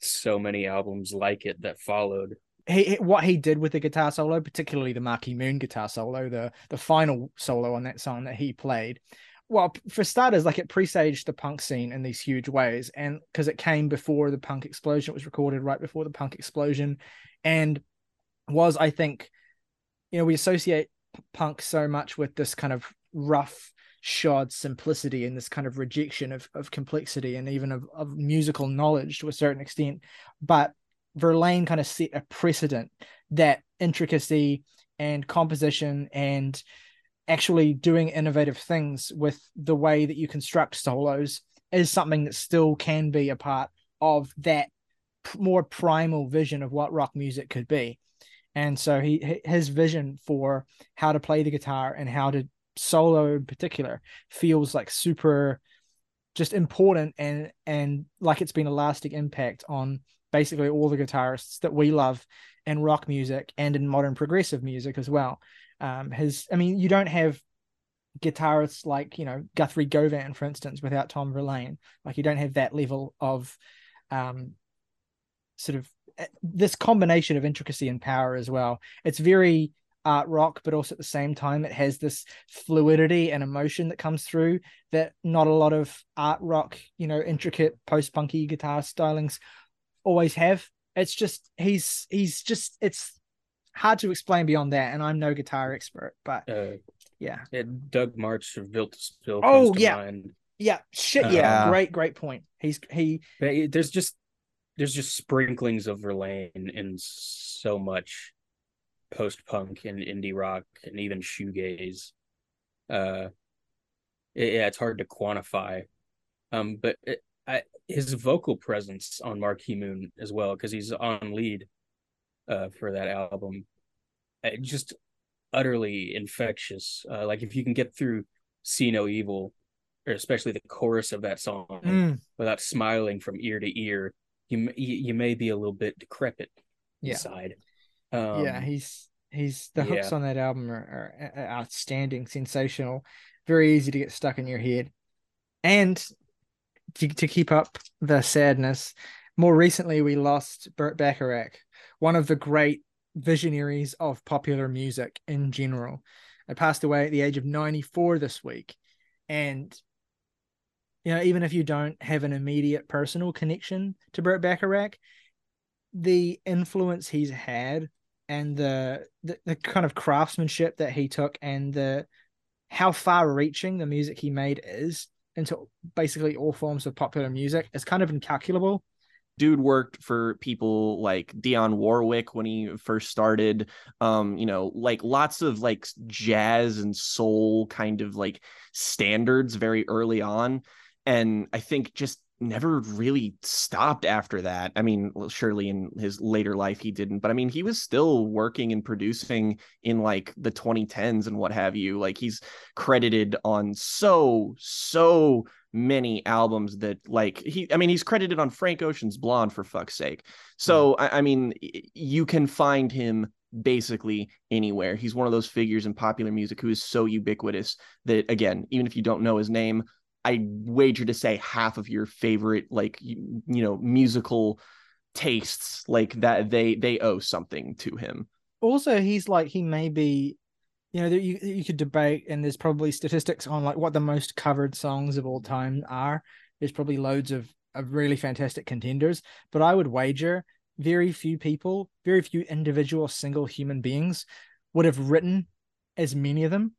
so many albums like it that followed. He, what he did with the guitar solo, particularly the Marquee Moon guitar solo, the the final solo on that song that he played, well for starters like it presaged the punk scene in these huge ways and because it came before the punk explosion it was recorded right before the punk explosion and was i think you know we associate punk so much with this kind of rough shod simplicity and this kind of rejection of, of complexity and even of, of musical knowledge to a certain extent but verlaine kind of set a precedent that intricacy and composition and actually doing innovative things with the way that you construct solos is something that still can be a part of that more primal vision of what rock music could be. And so he his vision for how to play the guitar and how to solo in particular feels like super just important and and like it's been a lasting impact on basically all the guitarists that we love in rock music and in modern progressive music as well um i mean you don't have guitarists like you know guthrie govan for instance without tom verlaine. Like you don't have that level of um sort of this combination of intricacy and power as well. It's very art rock but also at the same time it has this fluidity and emotion that comes through that not a lot of art rock you know intricate post-punky guitar stylings always have. It's just he's he's just it's hard to explain beyond that, and I'm no guitar expert, but Uh, yeah, yeah, Doug Martsch of Built to Spill. Oh, yeah. mind. yeah, shit, yeah, Yeah. great, great point. He's he, there's just there's just sprinklings of Verlaine in so much. post punk and indie rock and even shoegaze. Uh, it, yeah, it's hard to quantify. Um, but it, I, his vocal presence on Marquee Moon as well, because he's on lead uh, for that album, it just utterly infectious. Uh, like if you can get through "See No Evil," or especially the chorus of that song, Mm. without smiling from ear to ear, you you, may be a little bit decrepit Yeah. inside. Um, yeah, he's he's the hooks yeah. on that album are, are are outstanding, sensational, very easy to get stuck in your head, and to to keep up the sadness. More recently, we lost Burt Bacharach, one of the great visionaries of popular music in general. I passed away at the age of 94 this week. And, you know, even if you don't have an immediate personal connection to Burt Bacharach, the influence he's had and the, the the kind of craftsmanship that he took and the how far reaching the music he made is into basically all forms of popular music is kind of incalculable. Dude worked for people like Dionne Warwick when he first started. Um, you know, like lots of like jazz and soul kind of like standards very early on. And I think just never really stopped after that. I mean, surely in his later life he didn't, but I mean, he was still working and producing in like the 2010s and what have you. Like he's credited on so, so many albums that like he I mean he's credited on Frank Ocean's Blonde for fuck's sake. Mm. So I, I mean you can find him basically anywhere. He's one of those figures in popular music who is so ubiquitous that again, even if you don't know his name, I wager to say half of your favorite like you, you know musical tastes like that they they owe something to him. also he's like he may be you know you you could debate and there's probably statistics on like what the most covered songs of all time are there's probably loads of of really fantastic contenders but i would wager very few people very few individual single human beings would have written as many of them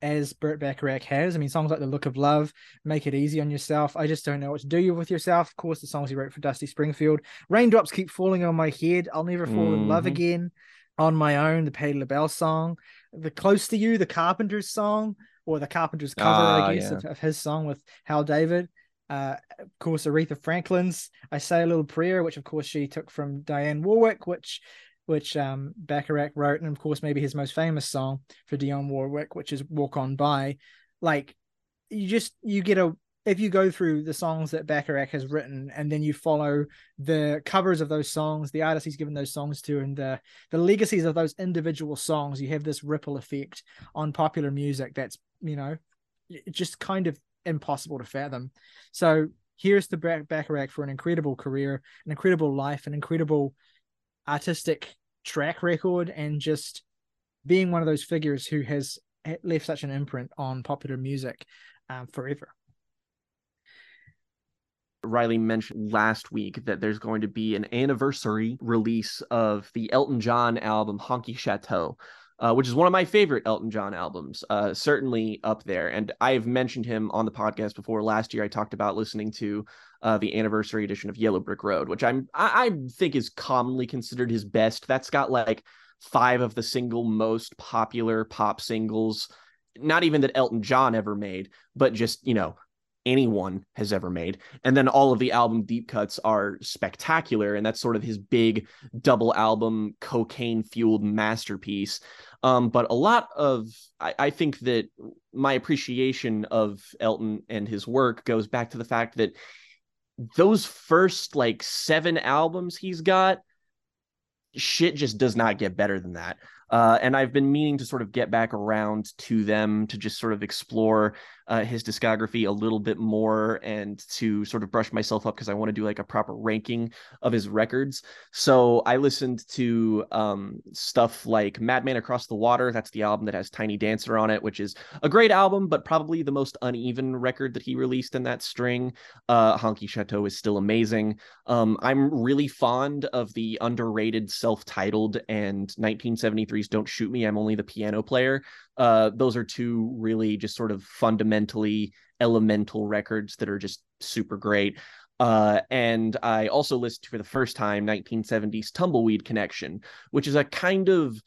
as Burt Bacharach has. I mean, songs like "The Look of Love," "Make It Easy on Yourself," "I Just Don't Know What to Do with Yourself." Of course, the songs he wrote for Dusty Springfield. "Raindrops Keep Falling on My Head," "I'll Never Fall in Love Mhm. Again," "On My Own," the Patti LaBelle song, "The Close to You," the Carpenters song, or the Carpenters cover, Ah, I guess, yeah. of, of his song with Hal David. Uh, of course, Aretha Franklin's "I Say a Little Prayer," which of course she took from Diane Warwick, which which um Bacharach wrote, and of course maybe his most famous song for Dionne Warwick, which is "Walk On By." Like, you just you get a if you go through the songs that Bacharach has written, and then you follow the covers of those songs, the artists he's given those songs to, and the the legacies of those individual songs, you have this ripple effect on popular music that's you know just kind of impossible to fathom. So here's the Bac- Bacharach for an incredible career, an incredible life, an incredible artistic track record, and just being one of those figures who has left such an imprint on popular music um, forever. Riley mentioned last week that there's going to be an anniversary release of the Elton John album Honky Chateau, uh, which is one of my favorite Elton John albums, uh, certainly up there. And I've mentioned him on the podcast before. Last year, I talked about listening to uh, the anniversary edition of Yellow Brick Road, which I'm I, I think is commonly considered his best. That's got like five of the single most popular pop singles, not even that Elton John ever made, but just you know anyone has ever made. And then all of the album deep cuts are spectacular. And that's sort of his big double album cocaine fueled masterpiece. Um, but a lot of, I, I think that my appreciation of Elton and his work goes back to the fact that those first like seven albums he's got, shit just does not get better than that. Uh, and I've been meaning to sort of get back around to them to just sort of explore uh, his discography a little bit more and to sort of brush myself up because I want to do like a proper ranking of his records. So I listened to um, stuff like Madman Across the Water. That's the album that has Tiny Dancer on it, which is a great album, but probably the most uneven record that he released in that string. Uh, Honky Chateau is still amazing. Um, I'm really fond of the underrated self-titled and 1973's Don't Shoot Me, I'm Only the Piano Player. Uh, those are two really just sort of fundamentally elemental records that are just super great. Uh, and I also listened for the first time 1970s Tumbleweed Connection, which is a kind of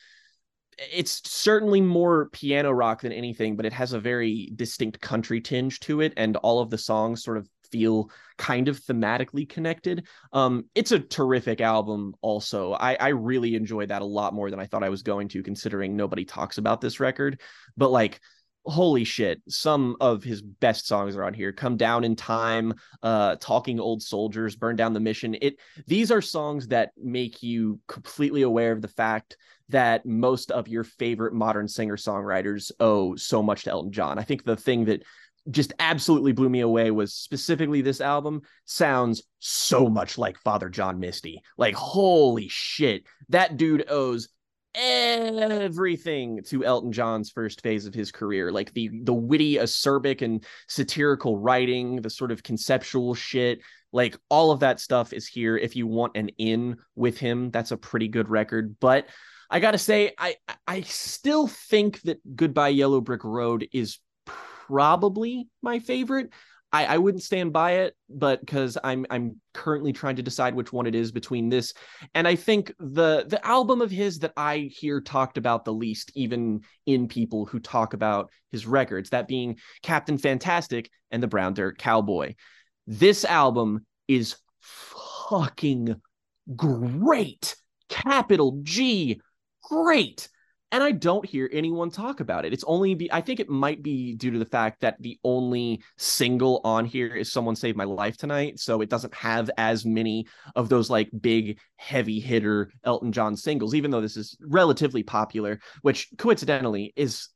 it's certainly more piano rock than anything, but it has a very distinct country tinge to it, and all of the songs sort of feel kind of thematically connected. Um, it's a terrific album. Also, I, I really enjoyed that a lot more than I thought I was going to, considering nobody talks about this record. But like, holy shit some of his best songs are on here come down in time uh talking old soldiers burn down the mission it these are songs that make you completely aware of the fact that most of your favorite modern singer songwriters owe so much to elton john i think the thing that just absolutely blew me away was specifically this album sounds so much like Father John Misty. Like, holy shit, that dude owes everything to Elton John's first phase of his career. Like the the witty, acerbic, and satirical writing, the sort of conceptual shit. Like all of that stuff is here. If you want an in with him, that's a pretty good record. But I gotta say, I I still think that Goodbye Yellow Brick Road is probably my favorite. I, I wouldn't stand by it, but because I'm I'm currently trying to decide which one it is between this and I think the the album of his that I hear talked about the least, even in people who talk about his records, that being Captain Fantastic and the Brown Dirt Cowboy. This album is fucking great. Capital G, great and I don't hear anyone talk about it. It's only be I think it might be due to the fact that the only single on here is Someone Saved My Life Tonight, so it doesn't have as many of those like big heavy hitter Elton John singles even though this is relatively popular, which coincidentally is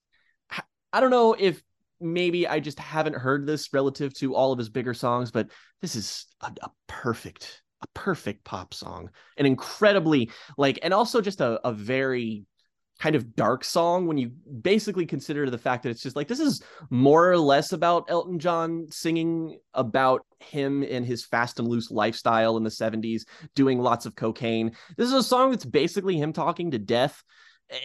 I don't know if maybe I just haven't heard this relative to all of his bigger songs, but this is a, a perfect a perfect pop song an incredibly like and also just a, a very kind of dark song when you basically consider the fact that it's just like this is more or less about Elton John singing about him and his fast and loose lifestyle in the 70s doing lots of cocaine. This is a song that's basically him talking to death.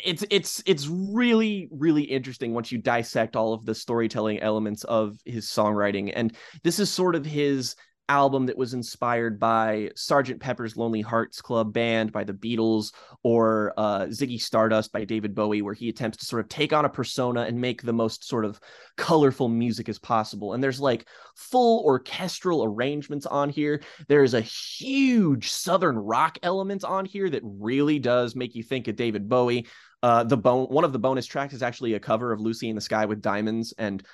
It's it's it's really really interesting once you dissect all of the storytelling elements of his songwriting and this is sort of his album that was inspired by Sergeant Pepper's Lonely Hearts Club Band by the Beatles or uh, Ziggy Stardust by David Bowie, where he attempts to sort of take on a persona and make the most sort of colorful music as possible. And there's like full orchestral arrangements on here. There's a huge Southern rock element on here that really does make you think of David Bowie. Uh, the bone one of the bonus tracks is actually a cover of Lucy in the Sky with Diamonds and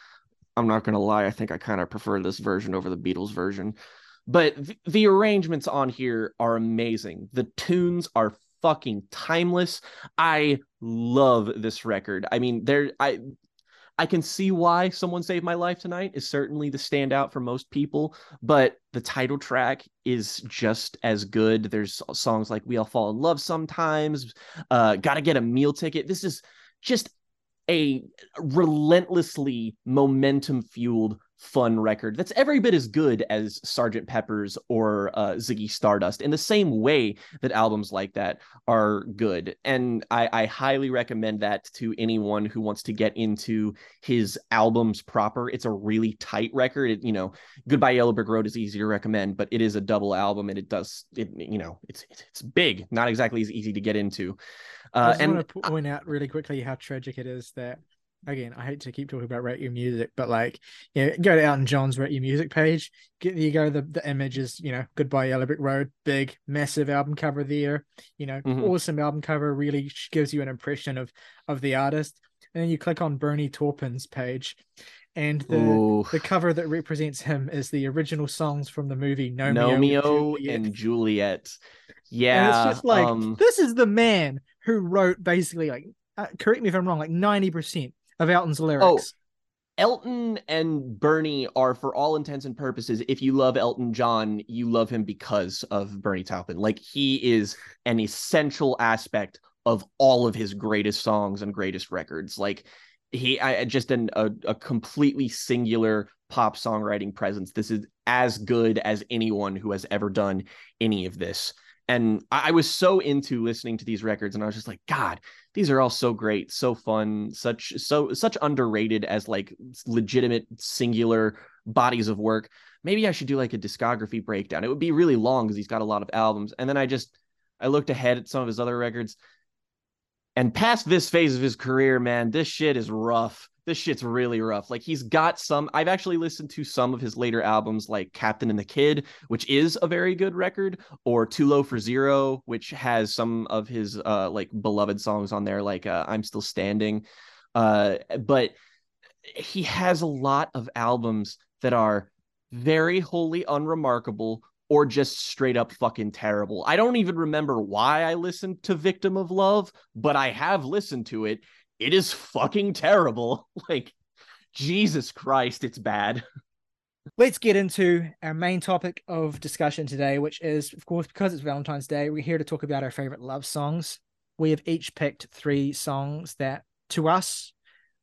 I'm not going to lie. I think I kind of prefer this version over the Beatles version. But th- the arrangements on here are amazing. The tunes are fucking timeless. I love this record. I mean, there I I can see why Someone Saved My Life Tonight is certainly the standout for most people, but the title track is just as good. There's songs like We All Fall in Love Sometimes, uh, Gotta Get a Meal Ticket. This is just a relentlessly momentum fueled fun record that's every bit as good as Sergeant Pepper's or uh, Ziggy Stardust in the same way that albums like that are good. And I, I highly recommend that to anyone who wants to get into his albums proper. It's a really tight record. It, you know, Goodbye Yellow Brick Road is easy to recommend, but it is a double album and it does it. You know, it's it's big, not exactly as easy to get into. Uh, I just and want to point out really quickly how tragic it is that again, I hate to keep talking about rate your music, but like, you know, go to Elton John's rate your music page. Get you go the the images, you know, Goodbye Yellow Brick Road, big, massive album cover there. You know, mm-hmm. awesome album cover, really gives you an impression of of the artist. And then you click on Bernie Taupin's page, and the Ooh. the cover that represents him is the original songs from the movie Gnomeo, Gnomeo and Juliet. And Juliet. Yeah, and it's just like um... this is the man who wrote basically like uh, correct me if I'm wrong, like ninety percent of Elton's lyrics. Oh, Elton and Bernie are, for all intents and purposes, if you love Elton John, you love him because of Bernie Taupin. Like he is an essential aspect of all of his greatest songs and greatest records. Like he, I just an, a, a completely singular pop songwriting presence. This is as good as anyone who has ever done any of this and I, was so into listening to these records and i was just like god these are all so great so fun such so such underrated as like legitimate singular bodies of work. Maybe i should do like a discography breakdown. It would be really long because he's got a lot of albums. And then i just i looked ahead at some of his other records. And past this phase of his career, man, this shit is rough. This shit's really rough. Like he's got some. I've actually listened to some of his later albums, like Captain and the Kid, which is a very good record, or Too Low for Zero, which has some of his uh like beloved songs on there, like uh, I'm Still Standing. Uh, but he has a lot of albums that are very wholly unremarkable or just straight up fucking terrible. I don't even remember why I listened to Victim of Love, but I have listened to it. It is fucking terrible. Like, Jesus Christ, it's bad. Let's get into our main topic of discussion today, which is, of course, because it's Valentine's Day, we're here to talk about our favorite love songs. We have each picked three songs that, to us,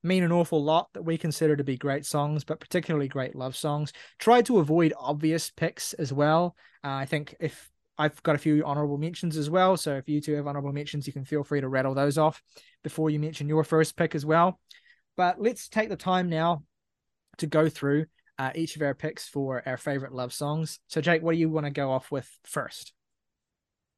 mean an awful lot that we consider to be great songs, but particularly great love songs. Try to avoid obvious picks as well. Uh, I think if I've got a few honorable mentions as well, so if you two have honorable mentions, you can feel free to rattle those off before you mention your first pick as well. But let's take the time now to go through uh, each of our picks for our favorite love songs. So, Jake, what do you want to go off with first?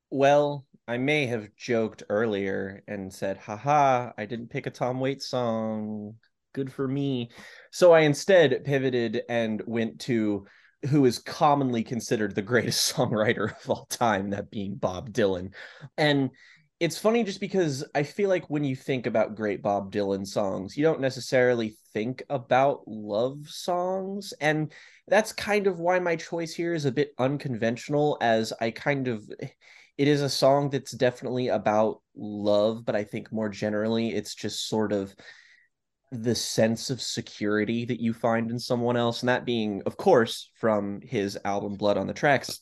Well, I may have joked earlier and said, haha, I didn't pick a Tom Waits song. Good for me. So I instead pivoted and went to who is commonly considered the greatest songwriter of all time, that being Bob Dylan. And it's funny just because I feel like when you think about great Bob Dylan songs, you don't necessarily think about love songs. And that's kind of why my choice here is a bit unconventional, as I kind of it is a song that's definitely about love, but I think more generally, it's just sort of the sense of security that you find in someone else. And that being, of course, from his album Blood on the Tracks,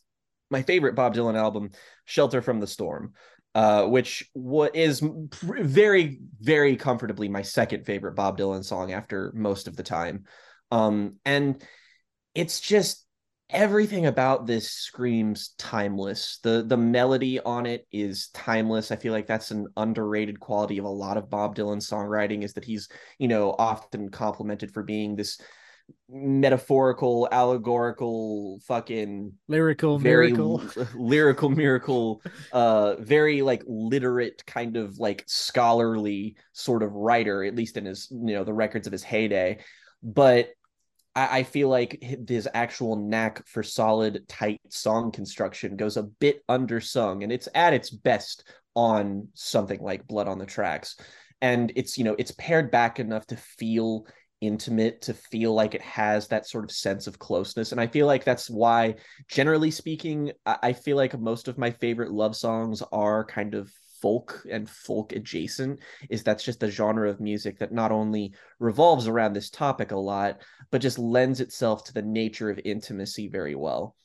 my favorite Bob Dylan album, Shelter from the Storm. Uh, which what is very, very comfortably my second favorite Bob Dylan song after most of the time. Um, and it's just everything about this screams timeless. The the melody on it is timeless. I feel like that's an underrated quality of a lot of bob dylan songwriting is that he's you know often complimented for being this metaphorical allegorical fucking lyrical very miracle. lyrical miracle uh very like literate kind of like scholarly sort of writer at least in his you know the records of his heyday. But I, I feel like his actual knack for solid, tight song construction goes a bit undersung, and it's at its best on something like Blood on the Tracks. And it's, you know, it's pared back enough to feel intimate to feel like it has that sort of sense of closeness and i feel like that's why generally speaking i feel like most of my favorite love songs are kind of folk and folk adjacent is that's just a genre of music that not only revolves around this topic a lot but just lends itself to the nature of intimacy very well.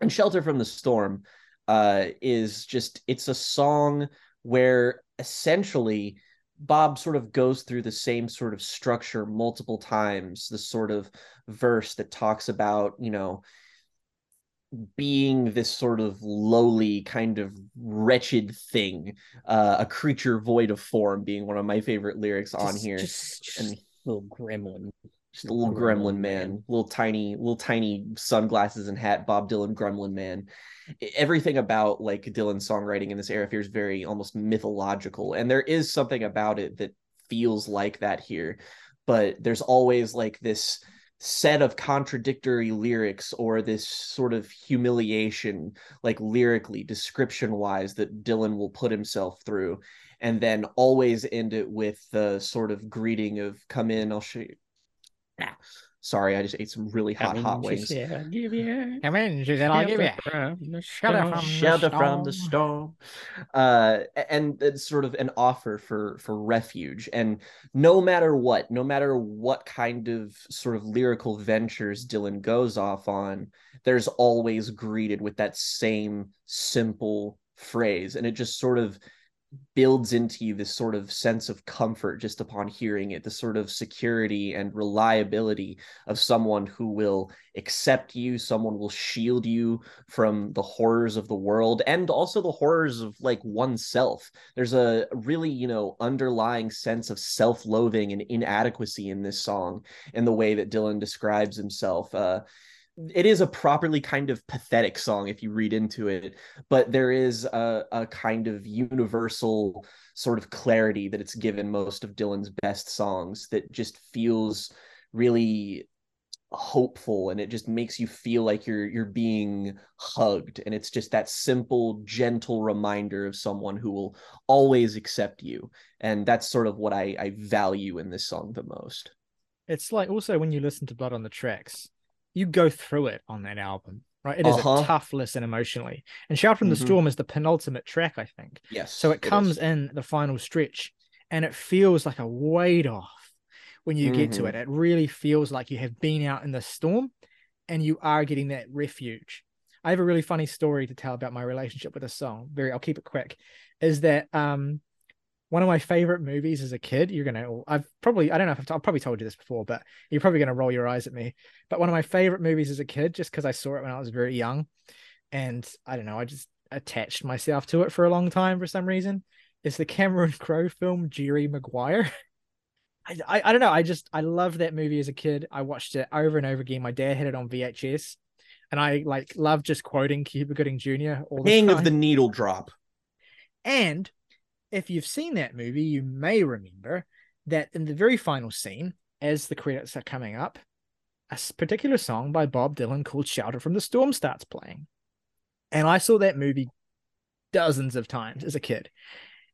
And shelter from the storm uh, is just it's a song where essentially Bob sort of goes through the same sort of structure multiple times, the sort of verse that talks about, you know, being this sort of lowly kind of wretched thing uh, a creature void of form being one of my favorite lyrics on here. just, just and little gremlin. just a little gremlin man, little tiny little tiny sunglasses and hat bob dylan gremlin man. Everything about like dylan's songwriting in this era feels very almost mythological. And there is something about it that feels like that here. But there's always like this set of contradictory lyrics or this sort of humiliation like lyrically description wise that dylan will put himself through and then always end it with the sort of greeting of come in i'll show you sorry i just ate some really hot hot wings Yeah, give you. Come in, she said, I'll give you. Shelter from the shelter from the storm. storm uh and it's sort of an offer for for refuge and no matter what no matter what kind of sort of lyrical ventures dylan goes off on there's always greeted with that same simple phrase and it just sort of builds into you this sort of sense of comfort just upon hearing it the sort of security and reliability of someone who will accept you someone will shield you from the horrors of the world and also the horrors of like oneself. There's a really you know underlying sense of self-loathing and inadequacy in this song and the way that dylan describes himself uh it is a properly kind of pathetic song if you read into it, but there is a, a kind of universal sort of clarity that it's given most of Dylan's best songs that just feels really hopeful and it just makes you feel like you're you're being hugged and it's just that simple gentle reminder of someone who will always accept you and that's sort of what I, I value in this song the most. It's like also when you listen to blood on the tracks you go through it on that album right it is Uh-huh. a tough listen emotionally and shout from the Mhm. storm is the penultimate track i think yes so it comes is. in the final stretch and it feels like a weight off when you get to Mhm. it it really feels like you have been out in the storm and you are getting that refuge i have a really funny story to tell about my relationship with a song very i'll keep it quick is that um one of my favorite movies as a kid you're gonna i've probably i don't know if i've, I've probably told you this before but you're probably gonna roll your eyes at me but one of my favorite movies as a kid just because i saw it when i was very young and i don't know i just attached myself to it for a long time for some reason is the cameron crowe film jerry maguire. I, I, I don't know i just i loved that movie as a kid i watched it over and over again my dad had it on vhs and i like love just quoting cuba gooding jr all the king time. of the needle drop. And if you've seen that movie, you may remember that in the very final scene, as the credits are coming up, a particular song by Bob Dylan called Shelter from the Storm starts playing. And I saw that movie dozens of times as a kid.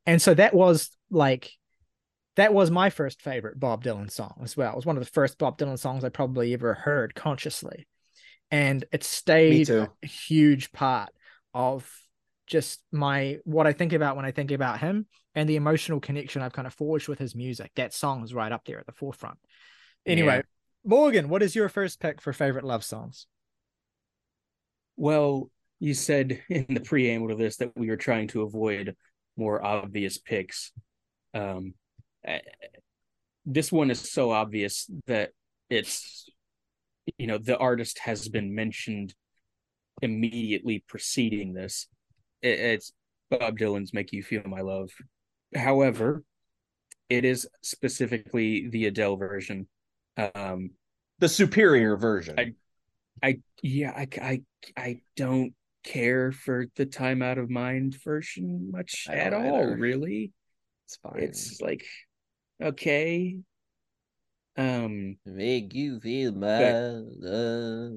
And so that was like, that was my first favorite Bob Dylan song as well. It was one of the first Bob Dylan songs I probably ever heard consciously. And it stayed a huge part of just my what I think about when I think about him and the emotional connection I've kind of forged with his music. That song is right up there at the forefront. Anyway, Yeah. Morgan, what is your first pick for favorite love songs? Well, you said in the preamble to this that we were trying to avoid more obvious picks. Um, this one is so obvious that it's, you know, the artist has been mentioned immediately preceding this. It, it's Bob Dylan's "Make You Feel My Love." However, it is specifically the Adele version. Um, the superior version I- I yeah, I I I don't care for the time out of mind version much at don't all, either. really. it's fine It's like okay. Um make you feel my But- love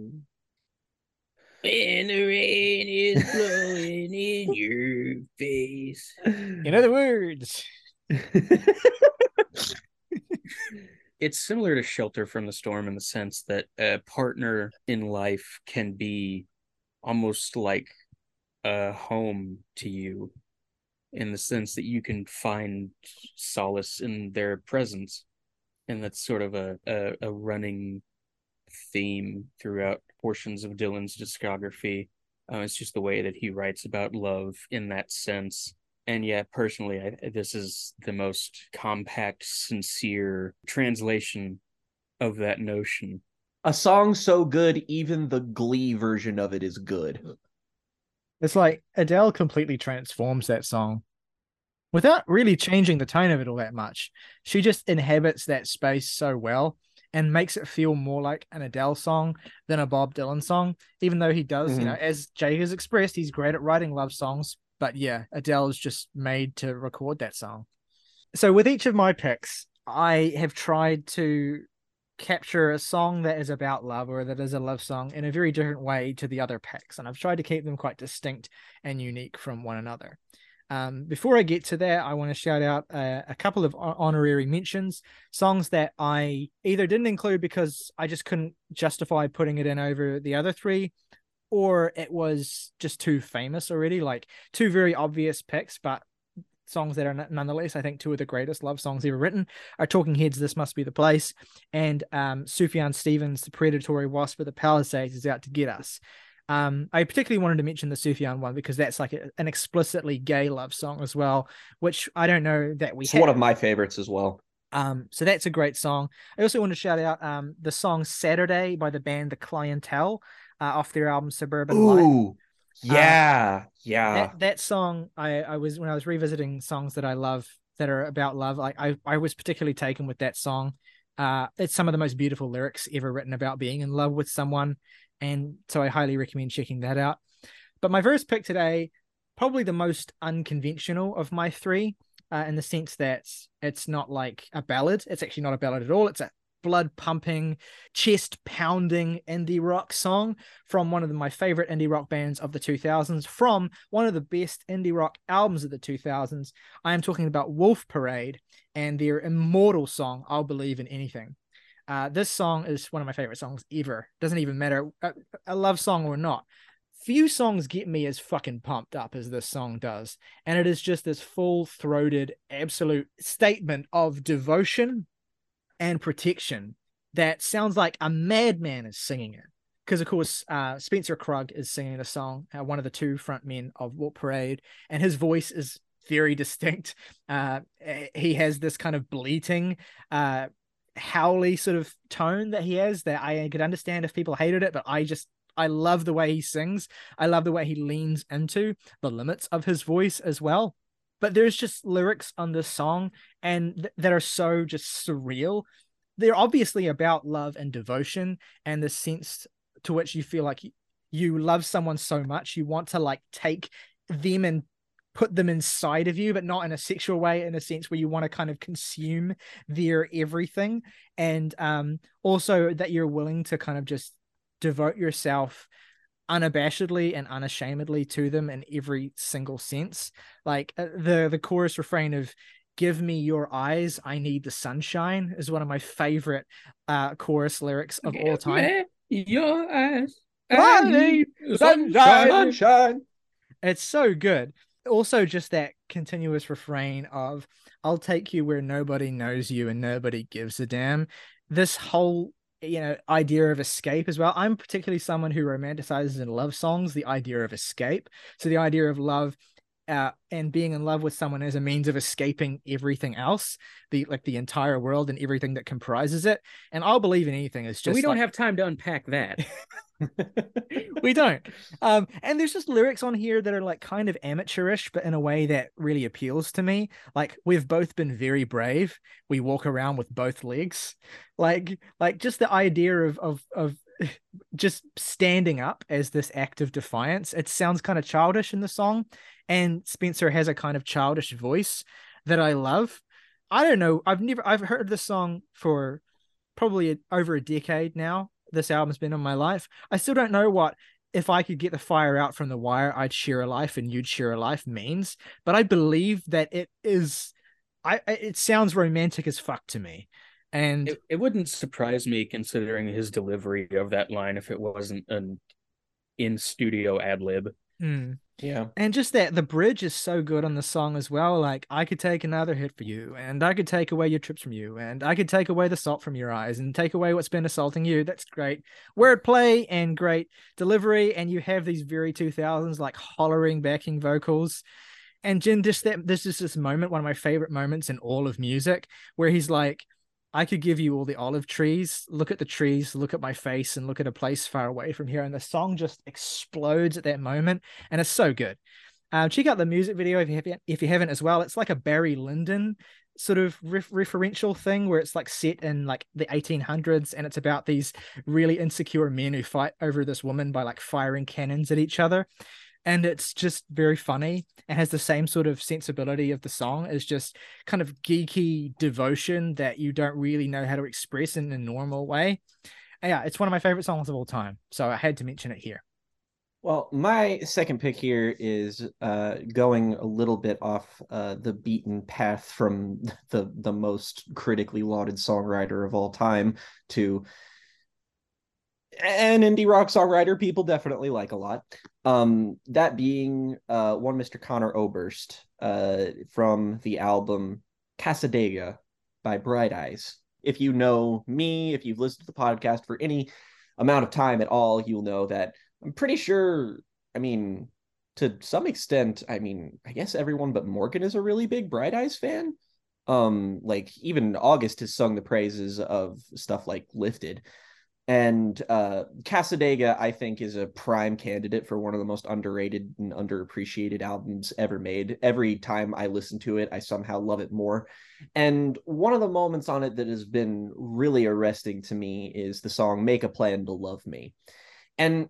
when the rain is blowing in your face. In other words, it's similar to shelter from the storm in the sense that a partner in life can be almost like a home to you in the sense that you can find solace in their presence and that's sort of a a, a running theme throughout portions of dylan's discography. Uh, it's just the way that he writes about love in that sense. And yeah personally I, this is the most compact sincere translation of that notion. A song so good even the glee version of it is good. It's like Adele completely transforms that song. Without really changing the tone of it all that much. She just inhabits that space so well and makes it feel more like an Adele song than a Bob Dylan song, even though he does, you know, mm-hmm. as Jay has expressed, he's great at writing love songs. But yeah, Adele is just made to record that song. So with each of my picks, I have tried to capture a song that is about love or that is a love song in a very different way to the other picks. And I've tried to keep them quite distinct and unique from one another. Um, before I get to that, I want to shout out uh, a couple of honorary mentions, songs that I either didn't include because I just couldn't justify putting it in over the other three, or it was just too famous already, like two very obvious picks, but songs that are nonetheless, I think, two of the greatest love songs ever written are Talking Heads, This Must Be the Place, and um, Sufjan Stevens, The Predatory Wasp of the Palisades is out to get us. Um, I particularly wanted to mention the Sufjan one because that's like a, an explicitly gay love song as well, which I don't know that we it's have. one of my favorites as well Um, so that's a great song. I also want to shout out um the song Saturday by the band The Clientele uh, off their album Suburban Life. Ooh, yeah, yeah. That that song I I was when I was revisiting songs that I love that are about love. Like I I was particularly taken with that song. Uh, it's some of the most beautiful lyrics ever written about being in love with someone, And so I highly recommend checking that out. But my first pick today, probably the most unconventional of my three, uh, in the sense that it's not like a ballad. It's actually not a ballad at all. It's a blood pumping, chest pounding indie rock song from one of the, my favorite indie rock bands of the 2000s, from one of the best indie rock albums of the 2000s. I am talking about Wolf Parade and their immortal song, I'll Believe in Anything. Uh, this song is one of my favorite songs ever. Doesn't even matter a, a love song or not. Few songs get me as fucking pumped up as this song does. And it is just this full throated, absolute statement of devotion and protection that sounds like a madman is singing it. Because of course, uh, Spencer Krug is singing the song, uh, one of the two front men of Wolf Parade, and his voice is very distinct. Uh, he has this kind of bleating, uh, howly sort of tone that he has that I could understand if people hated it, but I just I love the way he sings. I love the way he leans into the limits of his voice as well but there's just lyrics on this song and th- that are so just surreal they're obviously about love and devotion and the sense to which you feel like you, you love someone so much you want to like take them and put them inside of you but not in a sexual way in a sense where you want to kind of consume their everything and um also that you're willing to kind of just devote yourself unabashedly and unashamedly to them in every single sense. Like uh, the the chorus refrain of "Give me your eyes, I need the sunshine" is one of my favorite uh, chorus lyrics of Give all time. your eyes, I need sunshine. sunshine. It's so good. Also, just that continuous refrain of "I'll take you where nobody knows you and nobody gives a damn." This whole you know idea of escape as well. I'm particularly someone who romanticizes in love songs the idea of escape. So the idea of love uh, and being in love with someone as a means of escaping everything else the like the entire world and everything that comprises it. And i'll believe in anything. Is just we don't like... have time to unpack that we don't. Um, and there's just lyrics on here that are like kind of amateurish, but in a way that really appeals to me. Like we've both been very brave. We walk around with both legs. Like, like just the idea of of of just standing up as this act of defiance. It sounds kind of childish in the song, and Spencer has a kind of childish voice that I love. I don't know. I've never I've heard this song for probably over a decade now this album's been in my life. I still don't know what if I could get the fire out from the wire, I'd share a life and you'd share a life means. But I believe that it is. I it sounds romantic as fuck to me, and it, it wouldn't surprise me considering his delivery of that line if it wasn't an in studio ad lib. Mm. Yeah. And just that the bridge is so good on the song as well. Like, I could take another hit for you, and I could take away your trips from you, and I could take away the salt from your eyes, and take away what's been assaulting you. That's great wordplay and great delivery. And you have these very 2000s, like hollering backing vocals. And Jen, just that this is this moment, one of my favorite moments in all of music, where he's like, I could give you all the olive trees. Look at the trees, look at my face, and look at a place far away from here. And the song just explodes at that moment, and it's so good. Um, check out the music video if you haven't, if you haven't as well. It's like a Barry Lyndon sort of ref- referential thing where it's like set in like the 1800s, and it's about these really insecure men who fight over this woman by like firing cannons at each other and it's just very funny and has the same sort of sensibility of the song as just kind of geeky devotion that you don't really know how to express in a normal way. And yeah, it's one of my favorite songs of all time, so I had to mention it here. Well, my second pick here is uh, going a little bit off uh, the beaten path from the the most critically lauded songwriter of all time to an indie rock songwriter people definitely like a lot. Um, that being uh, one Mr. Conor Oberst uh, from the album Cassadaga by Bright Eyes. If you know me, if you've listened to the podcast for any amount of time at all, you'll know that I'm pretty sure. I mean, to some extent, I mean, I guess everyone but Morgan is a really big Bright Eyes fan. Um, like even August has sung the praises of stuff like Lifted and uh Cassadaga I think is a prime candidate for one of the most underrated and underappreciated albums ever made. Every time I listen to it, I somehow love it more. And one of the moments on it that has been really arresting to me is the song Make a Plan to Love Me. And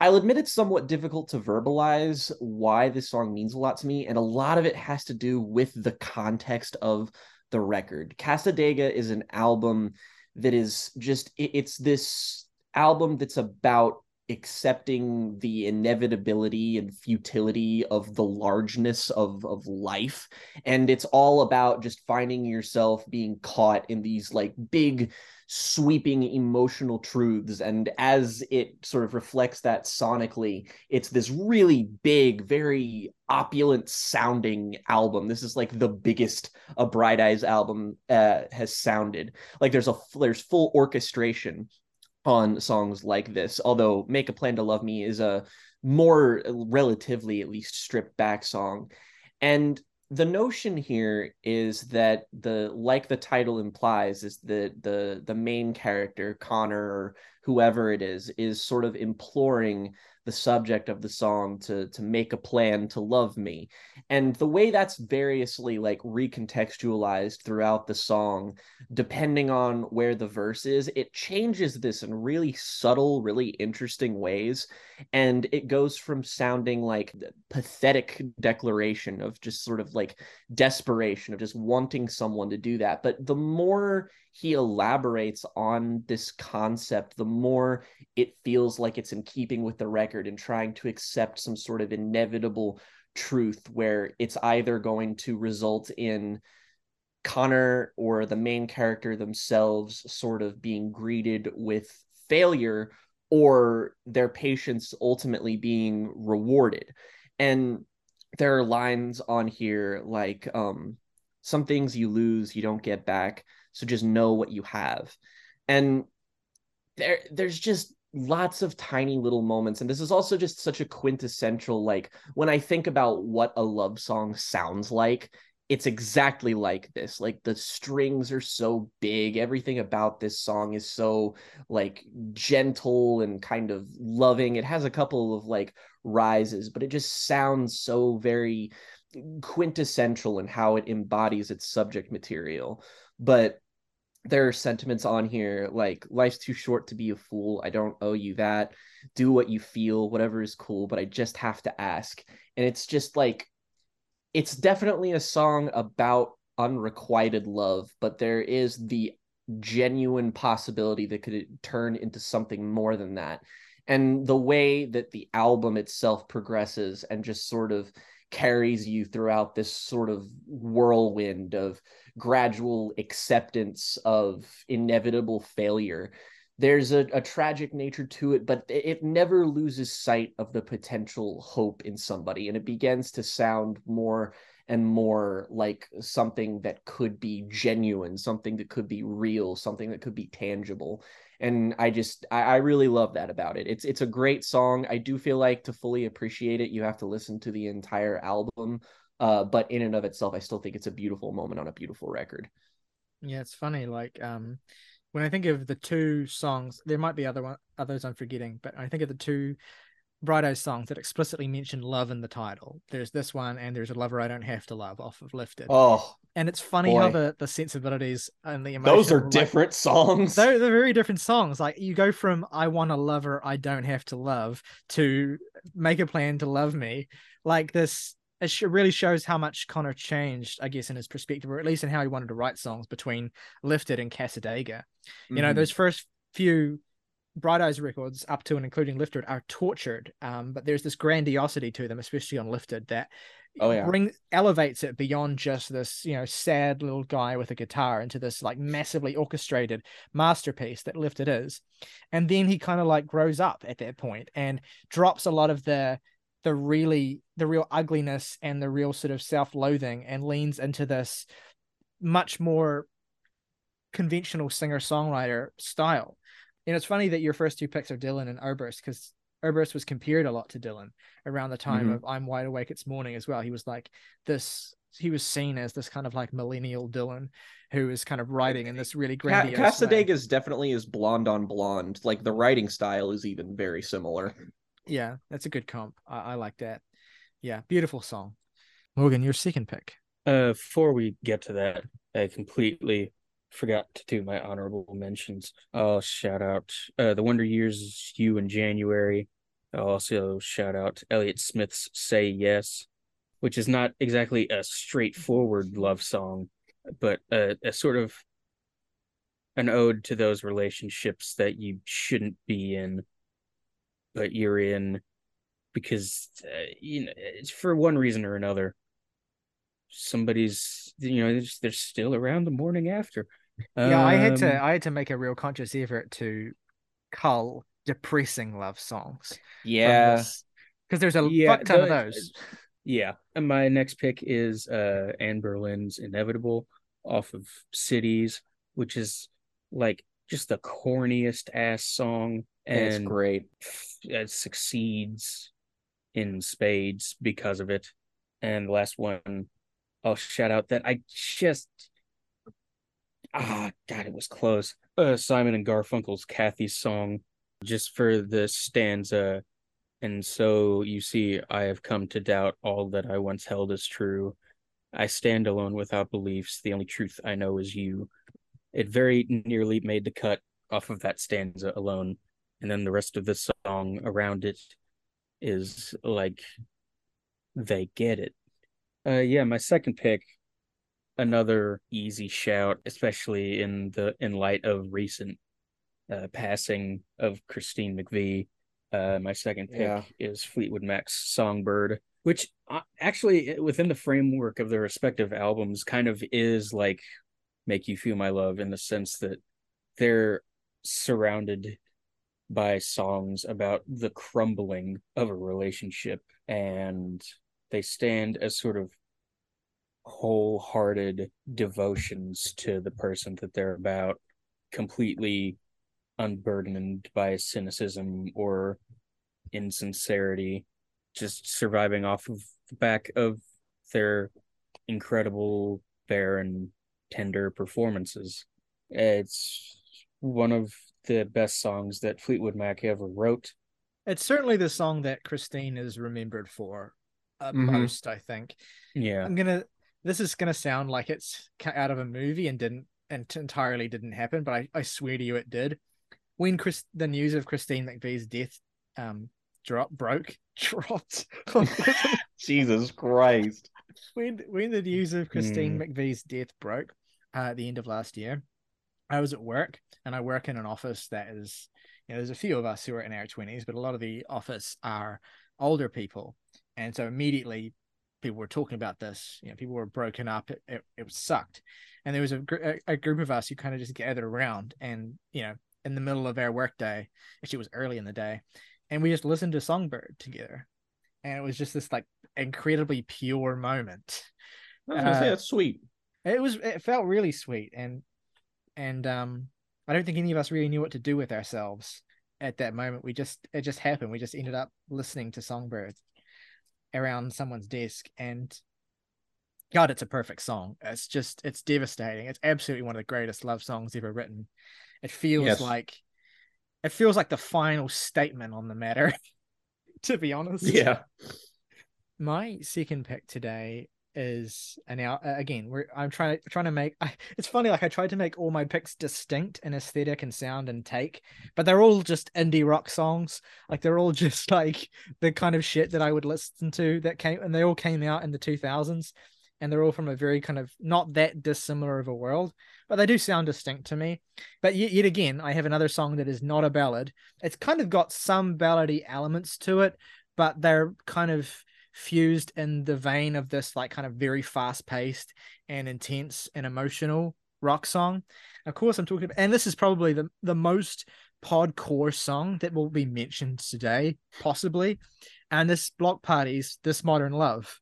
I'll admit it's somewhat difficult to verbalize why this song means a lot to me, and a lot of it has to do with the context of the record. Cassadaga is an album that is just it's this album that's about accepting the inevitability and futility of the largeness of of life. And it's all about just finding yourself being caught in these like big sweeping emotional truths and as it sort of reflects that sonically it's this really big very opulent sounding album this is like the biggest a bright eyes album uh, has sounded like there's a there's full orchestration on songs like this. Although Make a Plan to Love Me is a more relatively at least stripped back song. And the notion here is that the like the title implies is that the the main character Conor or whoever it is is sort of imploring the subject of the song to to make a plan to love me. And the way that's variously like recontextualized throughout the song depending on where the verse is it changes this in really subtle really interesting ways. And it goes from sounding like pathetic declaration of just sort of like desperation of just wanting someone to do that. But the more he elaborates on this concept, the more it feels like it's in keeping with the record and trying to accept some sort of inevitable truth where it's either going to result in Conor or the main character themselves sort of being greeted with failure or their patience ultimately being rewarded. And there are lines on here like um some things you lose you don't get back so just know what you have. And there there's just lots of tiny little moments. And this is also just such a quintessential like when i think about what a love song sounds like it's exactly like this. Like the strings are so big. Everything about this song is so like gentle and kind of loving. It has a couple of like rises but it just sounds so very quintessential in how it embodies its subject material but there are sentiments on here like life's too short to be a fool. I don't owe you that. Do what you feel. Whatever is cool but i just have to ask. And it's just like it's definitely a song about unrequited love but there is the genuine possibility that could turn into something more than that and the way that the album itself progresses and just sort of carries you throughout this sort of whirlwind of gradual acceptance of inevitable failure there's a, a tragic nature to it but it never loses sight of the potential hope in somebody and it begins to sound more and more like something that could be genuine something that could be real something that could be tangible and I just I, I, really love that about it. It's it's a great song. I do feel like to fully appreciate it, you have to listen to the entire album. Uh, but in and of itself, I still think it's a beautiful moment on a beautiful record. Yeah, it's funny. Like um, when I think of the two songs, there might be other one others I'm forgetting, but I think of the two Bright Eyes songs that explicitly mention love in the title. There's this one, and there's a lover I don't have to love off of Lifted. Oh, and it's funny boy. how the the sensibilities and the emotion, those are like, different songs. They're they're very different songs. Like you go from I want a lover I don't have to love to make a plan to love me. Like this, it really shows how much Conor changed, I guess, in his perspective, or at least in how he wanted to write songs between Lifted and Cassadaga. Mm-hmm. You know, those first few Bright Eyes records up to and including Lifted are tortured, um, but there's this grandiosity to them, especially on Lifted, that oh yeah. bring elevates it beyond just this you know sad little guy with a guitar into this like massively orchestrated masterpiece that Lifted is, and then he kind of like grows up at that point and drops a lot of the the really the real ugliness and the real sort of self-loathing and leans into this much more conventional singer songwriter style. And it's funny that your first two picks are Dylan and Oberst because Oberst was compared a lot to Dylan around the time mm-hmm. of I'm Wide Awake It's Morning as well. He was like this, he was seen as this kind of like millennial Dylan who is kind of writing in this really grandiose Cassadaga is definitely is blonde on blonde. Like the writing style is even very similar. Yeah, that's a good comp. I, I like that. Yeah, beautiful song. Morgan, your second pick. Uh, before we get to that, I completely forgot to do my honorable mentions. I'll shout out uh, the Wonder Years, You in January. I'll also shout out Elliott Smith's Say Yes, which is not exactly a straightforward love song, but a, a sort of an ode to those relationships that you shouldn't be in, but you're in because uh, you know it's for one reason or another. Somebody's you know they're still around the morning after. Yeah, I had to Um, I had to make a real conscious effort to cull depressing love songs. Yeah. Because there's a Yeah, fuck ton of those. Yeah, and my next pick is uh Anberlin's "Inevitable" off of Cities, which is like just the corniest ass song, And It's and great. it succeeds in spades because of it. And the last one, I'll shout out that I just ah God, it was close. Uh, Simon and Garfunkel's Kathy's song, just for the stanza. And so you see, I have come to doubt all that I once held as true. I stand alone without beliefs. The only truth I know is you. It very nearly made the cut off of that stanza alone. And then the rest of the song around it is like they get it. Uh yeah, my second pick, another easy shout, especially in the in light of recent uh passing of Christine McVie. Uh my second pick Yeah. is Fleetwood Mac's Songbird, which uh, actually within the framework of their respective albums kind of is like Make You Feel My Love in the sense that they're surrounded by songs about the crumbling of a relationship and they stand as sort of wholehearted devotions to the person that they're about completely unburdened by cynicism or insincerity just surviving off of the back of their incredible bare and tender performances it's one of the best songs that Fleetwood Mac ever wrote It's certainly the song that Christine is remembered for uh, Mhm. most, I think. yeah I'm gonna. This is gonna sound like it's cut out of a movie and didn't and entirely didn't happen, but I, I swear to you, it did. When Chris, the news of Christine McVie's death, um, drop broke, dropped. Jesus Christ. when when the news of Christine McVie's death broke uh, at the end of last year, I was at work and I work in an office that is, you know, there's a few of us who are in our twenties, but a lot of the office are older people, and so immediately people were talking about this. You know, people were broken up. It it, it sucked, and there was a, gr- a group of us who kind of just gathered around, and you know, in the middle of our work day, actually it was early in the day, and we just listened to Songbird together, and it was just this like incredibly pure moment. I was gonna say Uh, that's sweet. It was it felt really sweet and and um I don't think any of us really knew what to do with ourselves at that moment. We just it just happened. We just ended up listening to Songbird around someone's desk and God, it's a perfect song. It's just it's devastating. It's absolutely one of the greatest love songs ever written. It feels Yes. like it feels like the final statement on the matter, to be honest Yeah. my second pick today is and now again we're i'm trying to trying to make I, it's funny like i tried to make all my picks distinct in aesthetic and sound and take but they're all just indie rock songs. Like they're all just like the kind of shit that i would listen to that came and they all came out in the 2000s and they're all from a very kind of not that dissimilar of a world but they do sound distinct to me. But yet, yet again i have another song that is not a ballad. It's kind of got some ballady elements to it but they're kind of fused in the vein of this like kind of very fast paced and intense and emotional rock song. Of course, I'm talking about, and this is probably the, the most podcore song that will be mentioned today, possibly. And this Bloc Party's, This Modern Love.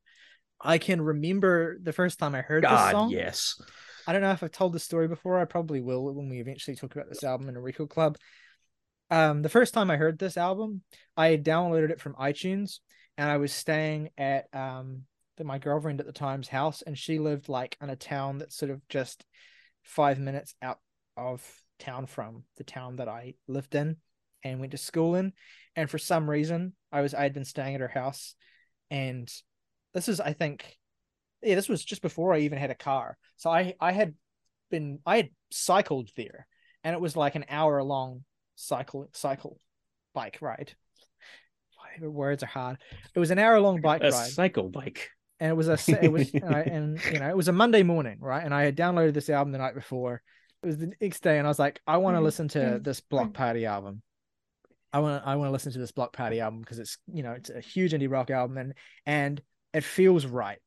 I can remember the first time I heard this song. yes. I don't know if I've told the story before. I probably will when we eventually talk about this album in a record club. Um, the first time I heard this album, I downloaded it from iTunes, and I was staying at um my girlfriend at the time's house, and she lived like in a town that's sort of just five minutes out of town from the town that I lived in and went to school in. And for some reason, I was I had been staying at her house, and this is I think yeah, this was just before I even had a car. So I I had been I had cycled there, and it was like an hour long cycle cycle bike ride. Words are hard. It was an hour long bike a ride cycle bike. and it was a it was uh, and you know it was a Monday morning, right? And I had downloaded this album the night before. It was the next day, and I was like, I want to listen to this Bloc Party album. I want to I want to listen to this Bloc Party album because it's you know it's a huge indie rock album and and it feels right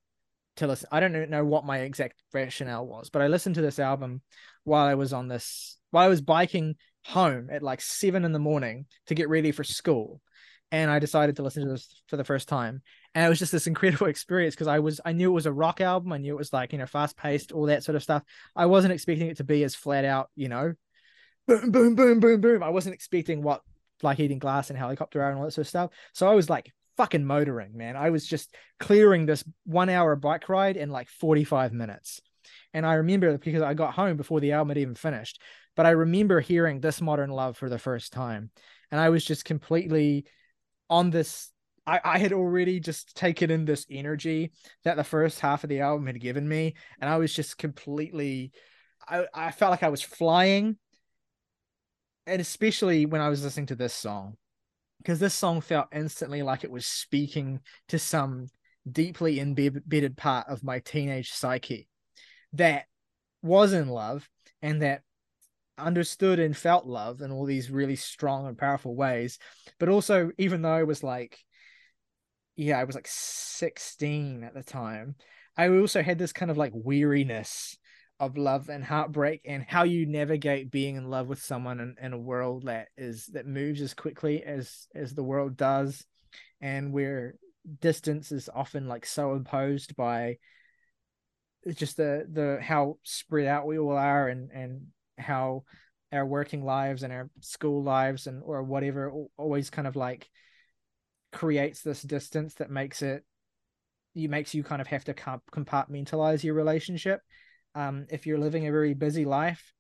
to listen. I don't know what my exact rationale was, but I listened to this album while I was on this while I was biking home at like seven in the morning to get ready for school and I decided to listen to this for the first time. And it was just this incredible experience because I was I knew it was a rock album. I knew it was like, you know, fast paced, all that sort of stuff. I wasn't expecting it to be as flat out, you know, boom, boom, boom, boom, boom. I wasn't expecting what like eating glass and helicopter and all that sort of stuff. So I was like fucking motoring, man. I was just clearing this one hour bike ride in like 45 minutes. And I remember because I got home before the album had even finished, but I remember hearing This Modern Love for the first time. And I was just completely on this I, I had already just taken in this energy that the first half of the album had given me. And i was just completely i, I felt like i was flying. And especially when i was listening to this song because this song felt instantly like it was speaking to some deeply embedded part of my teenage psyche that was in love and that understood and felt love in all these really strong and powerful ways. But also, even though I was like, yeah, I was like 16 at the time, I also had this kind of like weariness of love and heartbreak and how you navigate being in love with someone in, in a world that is that moves as quickly as as the world does and where distance is often like so imposed by just the the how spread out we all are and and how our working lives and our school lives and or whatever always kind of like creates this distance that makes it you makes you kind of have to compartmentalize your relationship um if you're living a very busy life.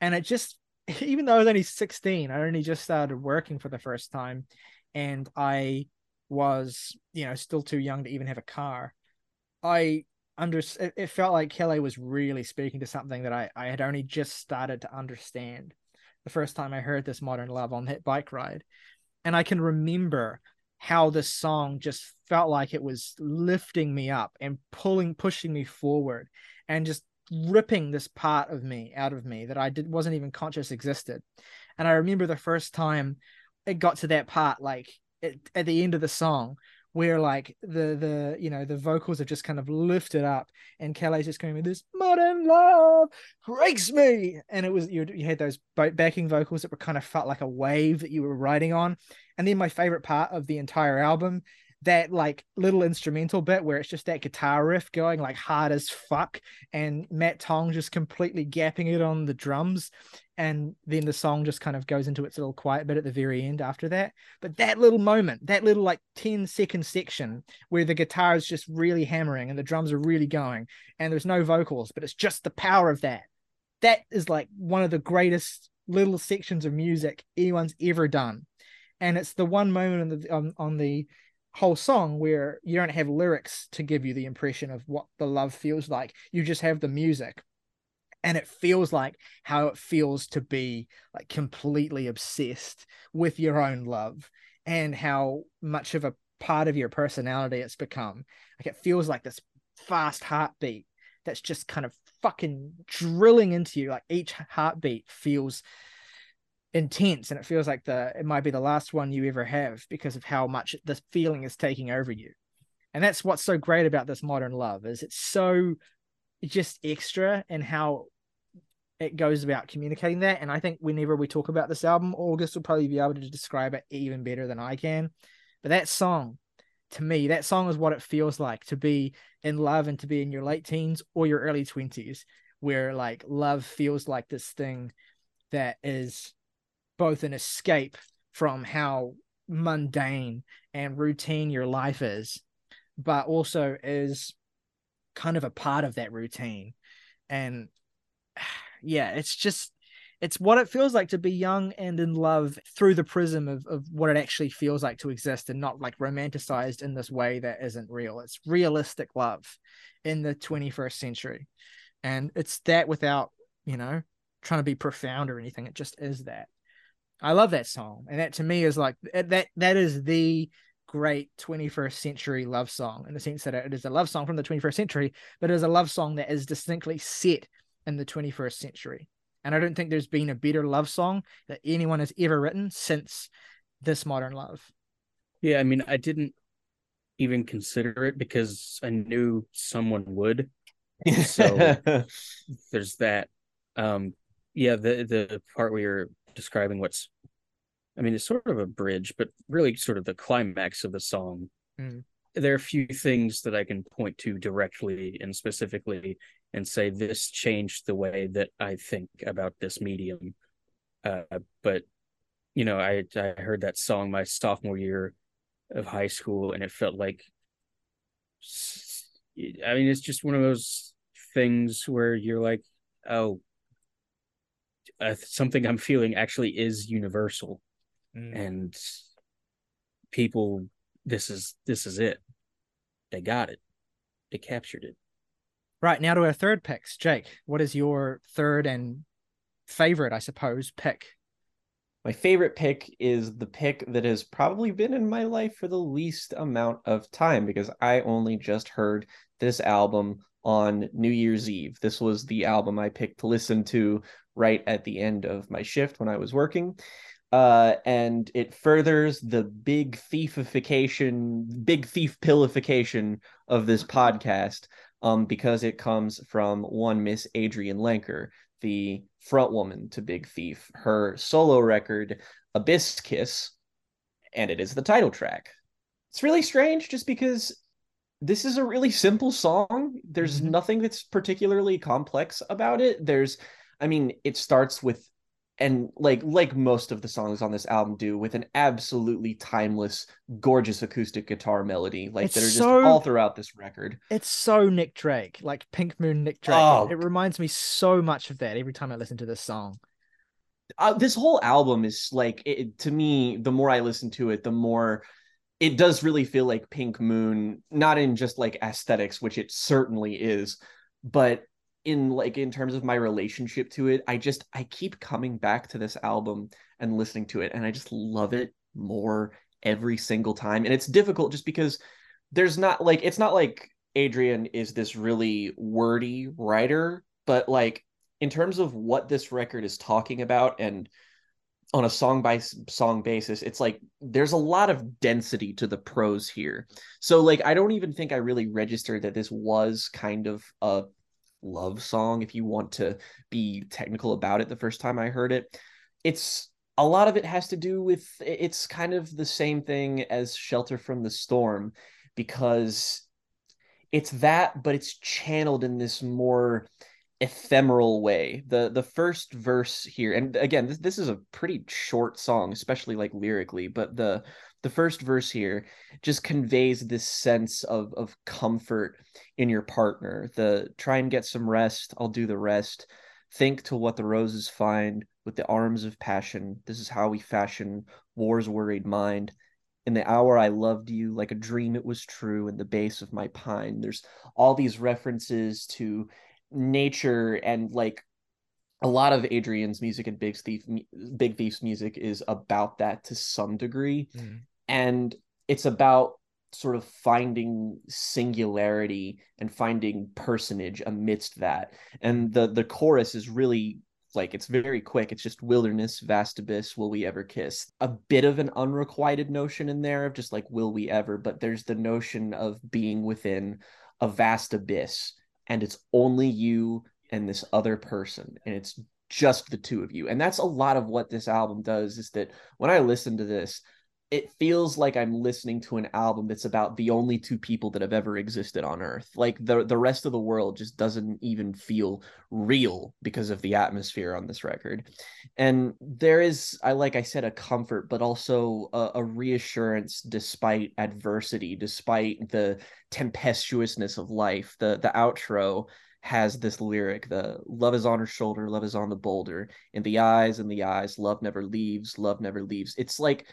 And it just even though I was only 16 I only just started working for the first time and I was you know still too young to even have a car. I under it, it felt like Kele was really speaking to something that I, I had only just started to understand the first time I heard this modern love on that bike ride. And I can remember how this song just felt like it was lifting me up and pulling pushing me forward and just ripping this part of me out of me that I did wasn't even conscious existed. And I remember the first time it got to that part like it, at the end of the song where like the the you know the vocals are just kind of lifted up and Kele's just screaming this modern love breaks me. And it was you, you had those backing vocals that were kind of felt like a wave that you were riding on. And then my favorite part of the entire album that like little instrumental bit where it's just that guitar riff going like hard as fuck and Matt Tong just completely gapping it on the drums and then the song just kind of goes into its little quiet bit at the very end after that. But that little moment that little like 10 second section where the guitar is just really hammering and the drums are really going and there's no vocals but it's just the power of that. That is like one of the greatest little sections of music anyone's ever done. And it's the one moment um, on the on, on the whole song where you don't have lyrics to give you the impression of what the love feels like. You just have the music. And it feels like how it feels to be like completely obsessed with your own love and how much of a part of your personality it's become. Like it feels like this fast heartbeat that's just kind of fucking drilling into you. Like each heartbeat feels intense and it feels like the it might be the last one you ever have because of how much this feeling is taking over you. And that's what's so great about this modern love is it's so just extra and how it goes about communicating that. And i think whenever we talk about this album august will probably be able to describe it even better than i can. But that song to me that song is what it feels like to be in love and to be in your late teens or your early 20s where like love feels like this thing that is both an escape from how mundane and routine your life is, but also is kind of a part of that routine. And yeah, it's just it's what it feels like to be young and in love through the prism of, of what it actually feels like to exist and not like romanticized in this way that isn't real. It's realistic love in the 21st century. And it's that without, you know, trying to be profound or anything. It just is that. I love that song, and that to me is like that. That is the great 21st century love song in the sense that it is a love song from the 21st century, but it is a love song that is distinctly set in the 21st century. And I don't think there's been a better love song that anyone has ever written since this modern love. Yeah, I mean, I didn't even consider it because I knew someone would. So there's that. Um, yeah, the the part where you're describing what's, I mean, it's sort of a bridge, but really sort of the climax of the song. Mm. There are a few things that I can point to directly and specifically and say this changed the way that I think about this medium. Uh, but you know, I I heard that song my sophomore year of high school, and it felt like, I mean, it's just one of those things where you're like, oh, uh, something I'm feeling actually is universal, Mm. and people, this is this is it. They got it. They captured it. Right now to our third picks. Jake, what is your third and favorite, I suppose, pick? My favorite pick is the pick that has probably been in my life for the least amount of time because I only just heard this album on New Year's Eve. This was the album I picked to listen to right at the end of my shift when I was working. Uh, and it furthers the big thiefification, big thief pillification of this podcast um, because it comes from one Miss Adrianne Lenker, the front woman to Big Thief, her solo record, abysskiss, and it is the title track. It's really strange just because this is a really simple song. There's Mhm. nothing that's particularly complex about it. There's, I mean, it starts with and like like most of the songs on this album do with an absolutely timeless gorgeous acoustic guitar melody like It's that are just so- all throughout this record It's so Nick Drake, like Pink Moon Nick Drake. Oh. It reminds me so much of that every time I listen to this song. uh, this whole album is like it, to me the more i listen to it the more it does really feel like pink moon not in just like aesthetics which it certainly is but in like in terms of my relationship to it i just i keep coming back to this album and listening to it and i just love it more every single time. And it's difficult just because there's not like it's not like adrianne is this really wordy writer but like in terms of what this record is talking about and on a song by song basis it's like there's a lot of density to the prose here. So like i don't even think i really registered that this was kind of a love song if you want to be technical about it the first time i heard it. It's a lot of it has to do with it's kind of the same thing as shelter from the storm because it's that but it's channeled in this more ephemeral way. The the first verse here and again this, this is a pretty short song especially like lyrically but the the first verse here just conveys this sense of of comfort in your partner the try and get some rest i'll do the rest think to what the roses find with the arms of passion this is how we fashion war's worried mind in the hour I loved you like a dream it was true in the base of my pine. There's all these references to nature and like a lot of Adrianne's music and Big Thief Big Thief's music is about that to some degree. Mm. And it's about sort of finding singularity and finding personage amidst that. And the the chorus is really like it's very quick. It's just wilderness, vast abyss, will we ever kiss? A bit of an unrequited notion in there of just like will we ever, but there's the notion of being within a vast abyss and it's only you and this other person and it's just the two of you. And that's a lot of what this album does is that when I listen to this, it feels like I'm listening to an album that's about the only two people that have ever existed on Earth. Like the the rest of the world just doesn't even feel real because of the atmosphere on this record. And there is, I like I said, a comfort, but also a, a reassurance despite adversity, despite the tempestuousness of life. The the outro has this lyric the love is on her shoulder love is on the boulder in the eyes in the eyes love never leaves love never leaves it's like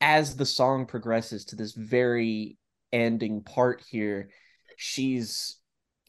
as the song progresses to this very ending part here she's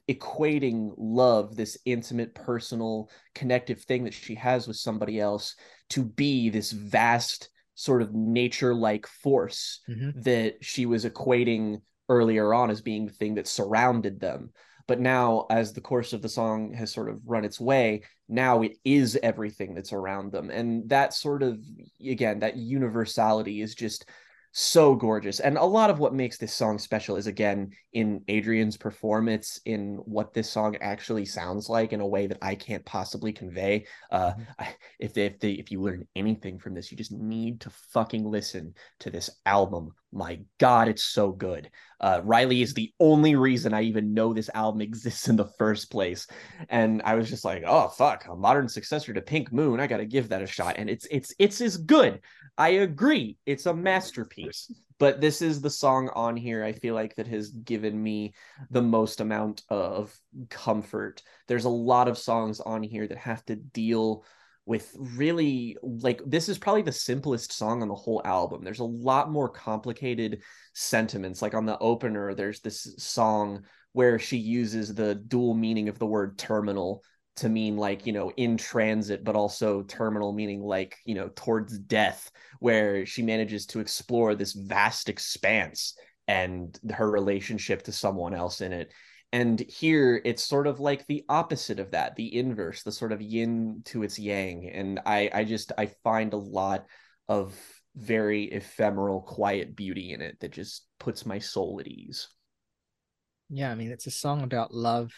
equating love, this intimate, personal, connective thing that she has with somebody else, to be this vast sort of nature like force Mhm. that she was equating earlier on as being the thing that surrounded them. But now, as the course of the song has sort of run its way, now it is everything that's around them. And that sort of, again, that universality is just so gorgeous. And a lot of what makes this song special is, again, in Adrianne's performance, in what this song actually sounds like in a way that I can't possibly convey. Uh, I, if they, if they, if you learn anything from this, you just need to fucking listen to this album. My God, it's so good. Uh, Riley is the only reason I even know this album exists in the first place, and I was just like, oh fuck, a modern successor to Pink Moon. I got to give that a shot, and it's it's it's as good. I agree, it's a masterpiece. But this is the song on here I feel like that has given me the most amount of comfort. There's a lot of songs on here that have to deal with really like this is probably the simplest song on the whole album. There's a lot more complicated sentiments. Like on the opener, there's this song where she uses the dual meaning of the word terminal to mean like, you know, in transit, but also terminal meaning like, you know, towards death, where she manages to explore this vast expanse and her relationship to someone else in it and here it's sort of like the opposite of that the inverse the sort of yin to its yang and i i just i find a lot of very ephemeral quiet beauty in it that just puts my soul at ease Yeah, I mean, it's a song about love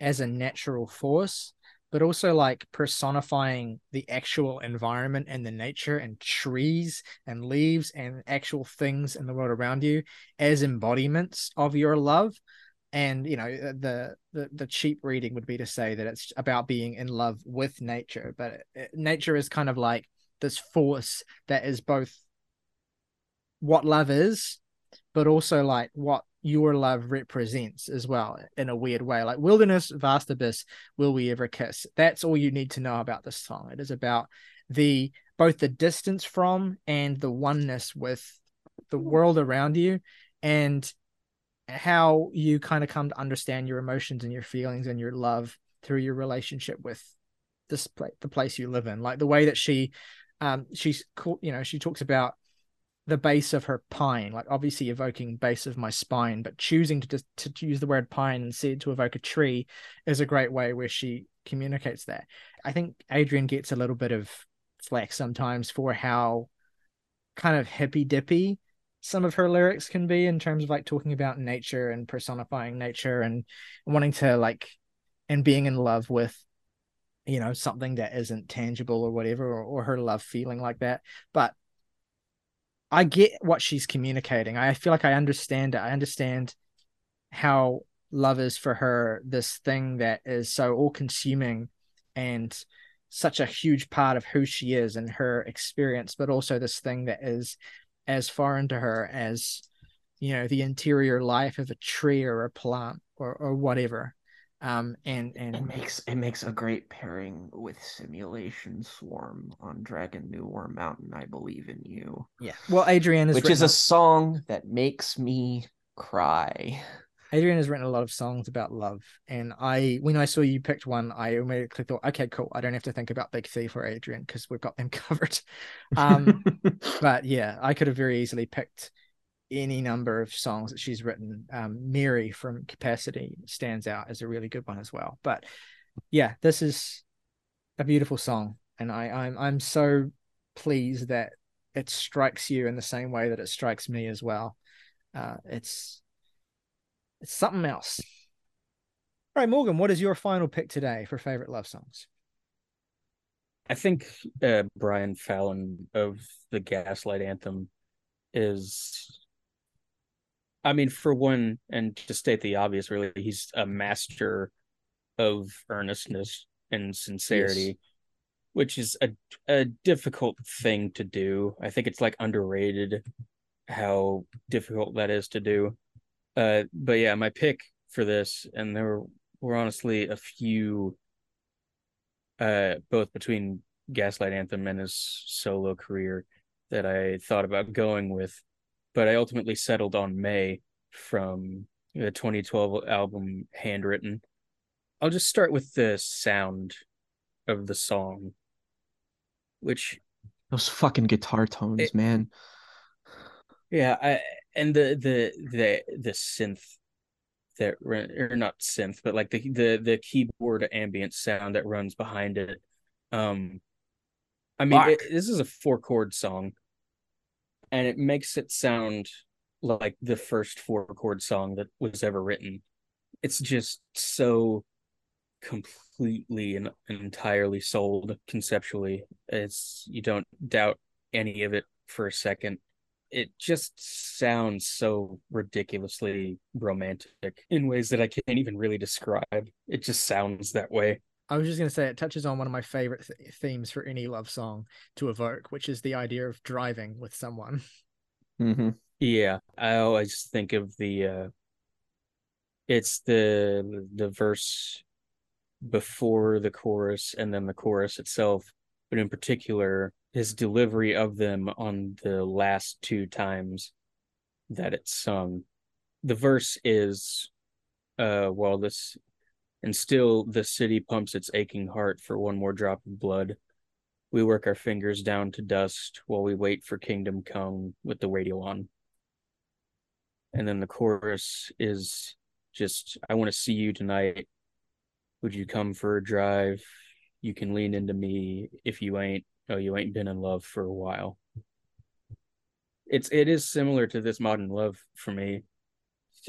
as a natural force, but also like personifying the actual environment and the nature and trees and leaves and actual things in the world around you as embodiments of your love. And you know, uh, the the the cheap reading would be to say that it's about being in love with nature, but uh, nature is kind of like this force that is both what love is, but also like what your love represents as well in a weird way. Like wilderness, vast abyss, will we ever kiss? That's all you need to know about this song. It is about the both the distance from and the oneness with the world around you and how you kind of come to understand your emotions and your feelings and your love through your relationship with this place the place you live in like the way that she um she's you know she talks about the base of her pine, like obviously evoking base of my spine, but choosing to just to use the word pine instead to evoke a tree is a great way where she communicates that. I think Adrianne gets a little bit of flack sometimes for how kind of hippy dippy some of her lyrics can be in terms of like talking about nature and personifying nature and wanting to like and being in love with you know something that isn't tangible or whatever or, or her love feeling like that but I get what she's communicating. I feel like I understand it. I understand how love is for her this thing that is so all consuming and such a huge part of who she is and her experience, but also this thing that is as foreign to her as you know the interior life of a tree or a plant or or whatever. Um, and and it makes it makes a great pairing with simulation swarm on Dragon New Warm Mountain i believe in you. Yeah, well, Adrianne is which is a song that makes me cry Adrianne has written a lot of songs about love, and I when I saw you picked one, I immediately thought, okay, cool. I don't have to think about Big Thief or Adrianne because we've got them covered. Um, but yeah, I could have very easily picked any number of songs that she's written. Um, Mary from Capacity stands out as a really good one as well. But yeah, this is a beautiful song, and I I'm I'm so pleased that it strikes you in the same way that it strikes me as well. Uh, it's it's something else. All right, Morgan, what is your final pick today for favorite love songs? I think uh, Brian Fallon of the Gaslight Anthem is. I mean, for one, and to state the obvious, really, he's a master of earnestness and sincerity, Yes. which is a a difficult thing to do. I think it's like underrated how difficult that is to do. Uh, but yeah, my pick for this, and there were, were honestly a few uh both between Gaslight Anthem and his solo career that I thought about going with, but I ultimately settled on Mae from the 2012 album Handwritten. I'll just start with the sound of the song, which Those fucking guitar tones, It- man. yeah, I and the the the the synth that or not synth, but like the the the keyboard ambient sound that runs behind it. Um, I mean, it, this is a four chord song, and it makes it sound like the first four chord song that was ever written. It's just so completely and entirely sold conceptually. It's you don't doubt any of it for a second. It just sounds so ridiculously romantic in ways that I can't even really describe. It just sounds that way. I was just going to say it touches on one of my favorite th- themes for any love song to evoke, which is the idea of driving with someone. Mm-hmm. Yeah, I always think of the uh it's the the verse before the chorus and then the chorus itself, but in particular his delivery of them on the last two times that it's sung. The verse is uh well this and still the city pumps its aching heart for one more drop of blood. We work our fingers down to dust while we wait for kingdom come with the radio on. And then the chorus is just I want to see you tonight. Would you come for a drive? You can lean into me if you ain't oh you ain't been in love for a while. It's it is similar to this modern love for me.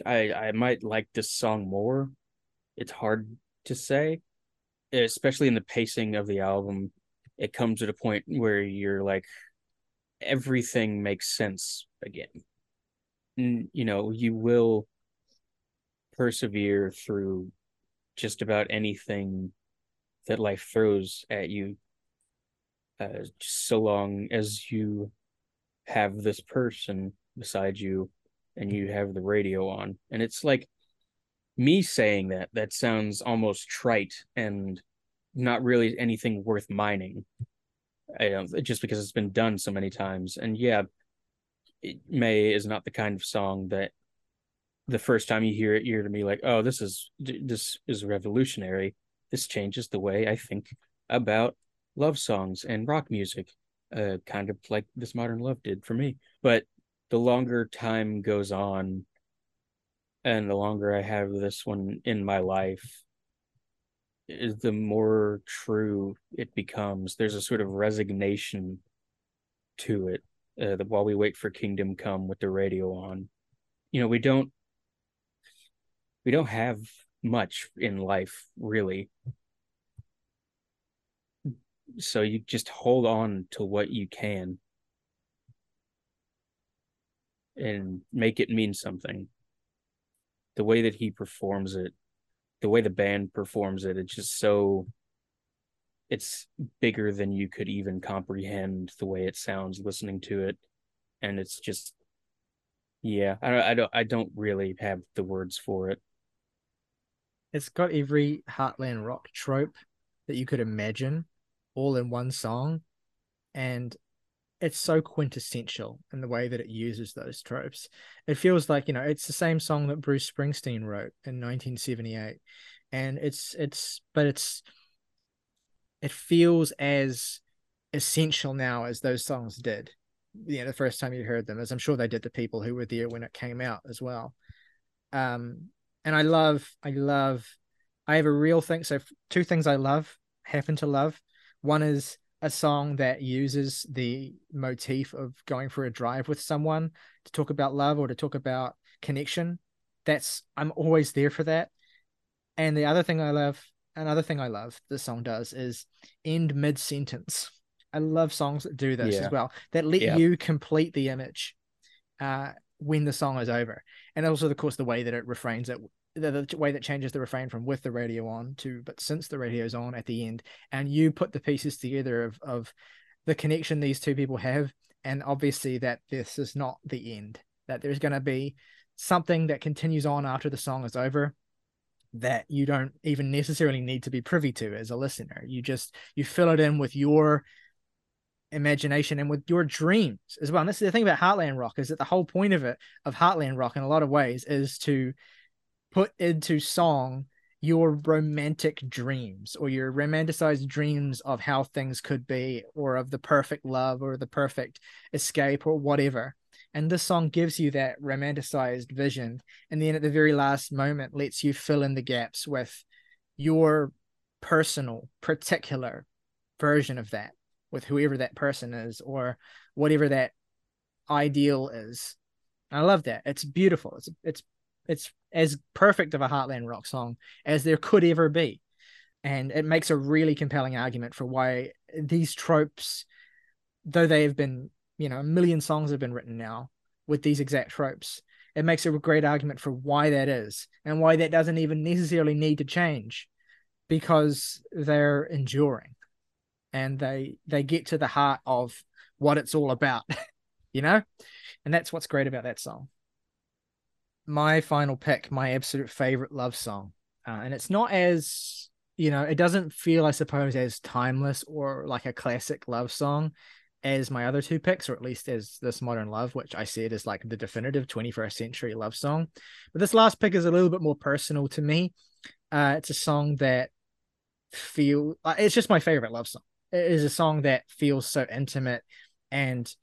I I might like this song more. It's hard to say, especially in the pacing of the album. It comes at a point where you're like everything makes sense again. N- You know, you will persevere through just about anything that life throws at you uh, so long as you have this person beside you and you have the radio on. And it's like me saying that that sounds almost trite and not really anything worth mining. I don't, just because it's been done so many times. And yeah it, Mae is not the kind of song that the first time you hear it you're gonna be like oh this is this is revolutionary this changes the way i think about love songs and rock music uh kind of like this modern love did for me. But the longer time goes on and the longer i have this one in my life the more true it becomes. There's a sort of resignation to it uh, while we wait for kingdom come with the radio on you know we don't we don't have much in life really. So you just hold on to what you can and make it mean something. The way that he performs it the way the band performs it it's just so it's bigger than you could even comprehend the way it sounds listening to it. And it's just yeah i don't i don't i don't really have the words for it It's got every Heartland rock trope that you could imagine all in one song. And it's so quintessential in the way that it uses those tropes. It feels like, you know, it's the same song that Bruce Springsteen wrote in 1978. And it's, it's, but it's, it feels as essential now as those songs did. You know, the first time you heard them, as I'm sure they did to people who were there when it came out as well. Um, and I love, I love, I have a real thing. So two things I love, happen to love. One is a song that uses the motif of going for a drive with someone to talk about love or to talk about connection. That's I'm always there for that. And the other thing I love, another thing I love this song does is end mid sentence. I love songs that do this Yeah. as well. That let Yeah. you complete the image uh when the song is over. And also of course the way that it refrains it the, the way that changes the refrain from with the radio on to but since the radio's on at the end. And you put the pieces together of of the connection these two people have. And obviously that this is not the end that there's going to be something that continues on after the song is over that you don't even necessarily need to be privy to as a listener. You just you fill it in with your imagination and with your dreams as well. And this is the thing about heartland rock is that the whole point of it of heartland rock in a lot of ways is to put into song your romantic dreams or your romanticized dreams of how things could be or of the perfect love or the perfect escape or whatever. And this song gives you that romanticized vision and then at the very last moment lets you fill in the gaps with your personal particular version of that with whoever that person is or whatever that ideal is. I love that. It's beautiful. It's it's it's as perfect of a heartland rock song as there could ever be. And it makes a really compelling argument for why these tropes though they have been you know a million songs have been written now with these exact tropes it makes a great argument for why that is and why that doesn't even necessarily need to change because they're enduring and they they get to the heart of what it's all about you know? And that's what's great about that song. My final pick my absolute favorite love song. Uh, and it's not as you know it doesn't feel i suppose as timeless or like a classic love song as my other two picks or at least as this modern love which i said is like the definitive 21st century love song. But this last pick is a little bit more personal to me. Uh, it's a song that feel uh, it's just my favorite love song is a song that feels so intimate and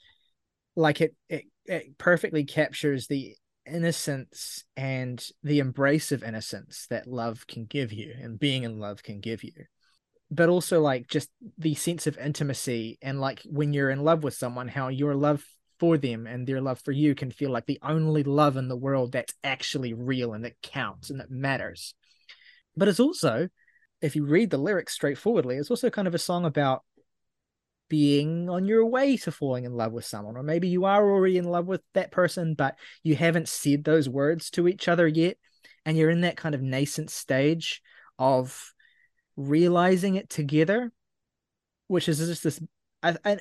like it it, it perfectly captures the innocence and the embrace of innocence that love can give you and being in love can give you. But also like just the sense of intimacy and like when you're in love with someone how your love for them and their love for you can feel like the only love in the world that's actually real and that counts and that matters. But it's also if you read the lyrics straightforwardly, it's also kind of a song about being on your way to falling in love with someone, or maybe you are already in love with that person, but you haven't said those words to each other yet. And you're in that kind of nascent stage of realizing it together, which is just this,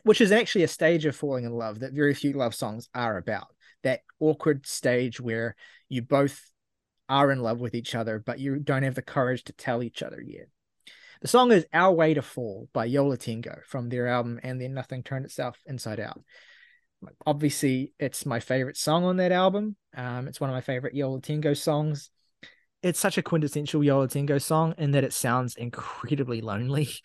which is actually a stage of falling in love that very few love songs are about. That awkward stage where you both are in love with each other, but you don't have the courage to tell each other yet. The song is Our Way to Fall by Yo La Tengo from their album And Then Nothing Turned Itself Inside Out. Obviously, it's my favorite song on that album. Um, it's one of my favorite Yo La Tengo songs. It's such a quintessential Yo La Tengo song in that it sounds incredibly lonely.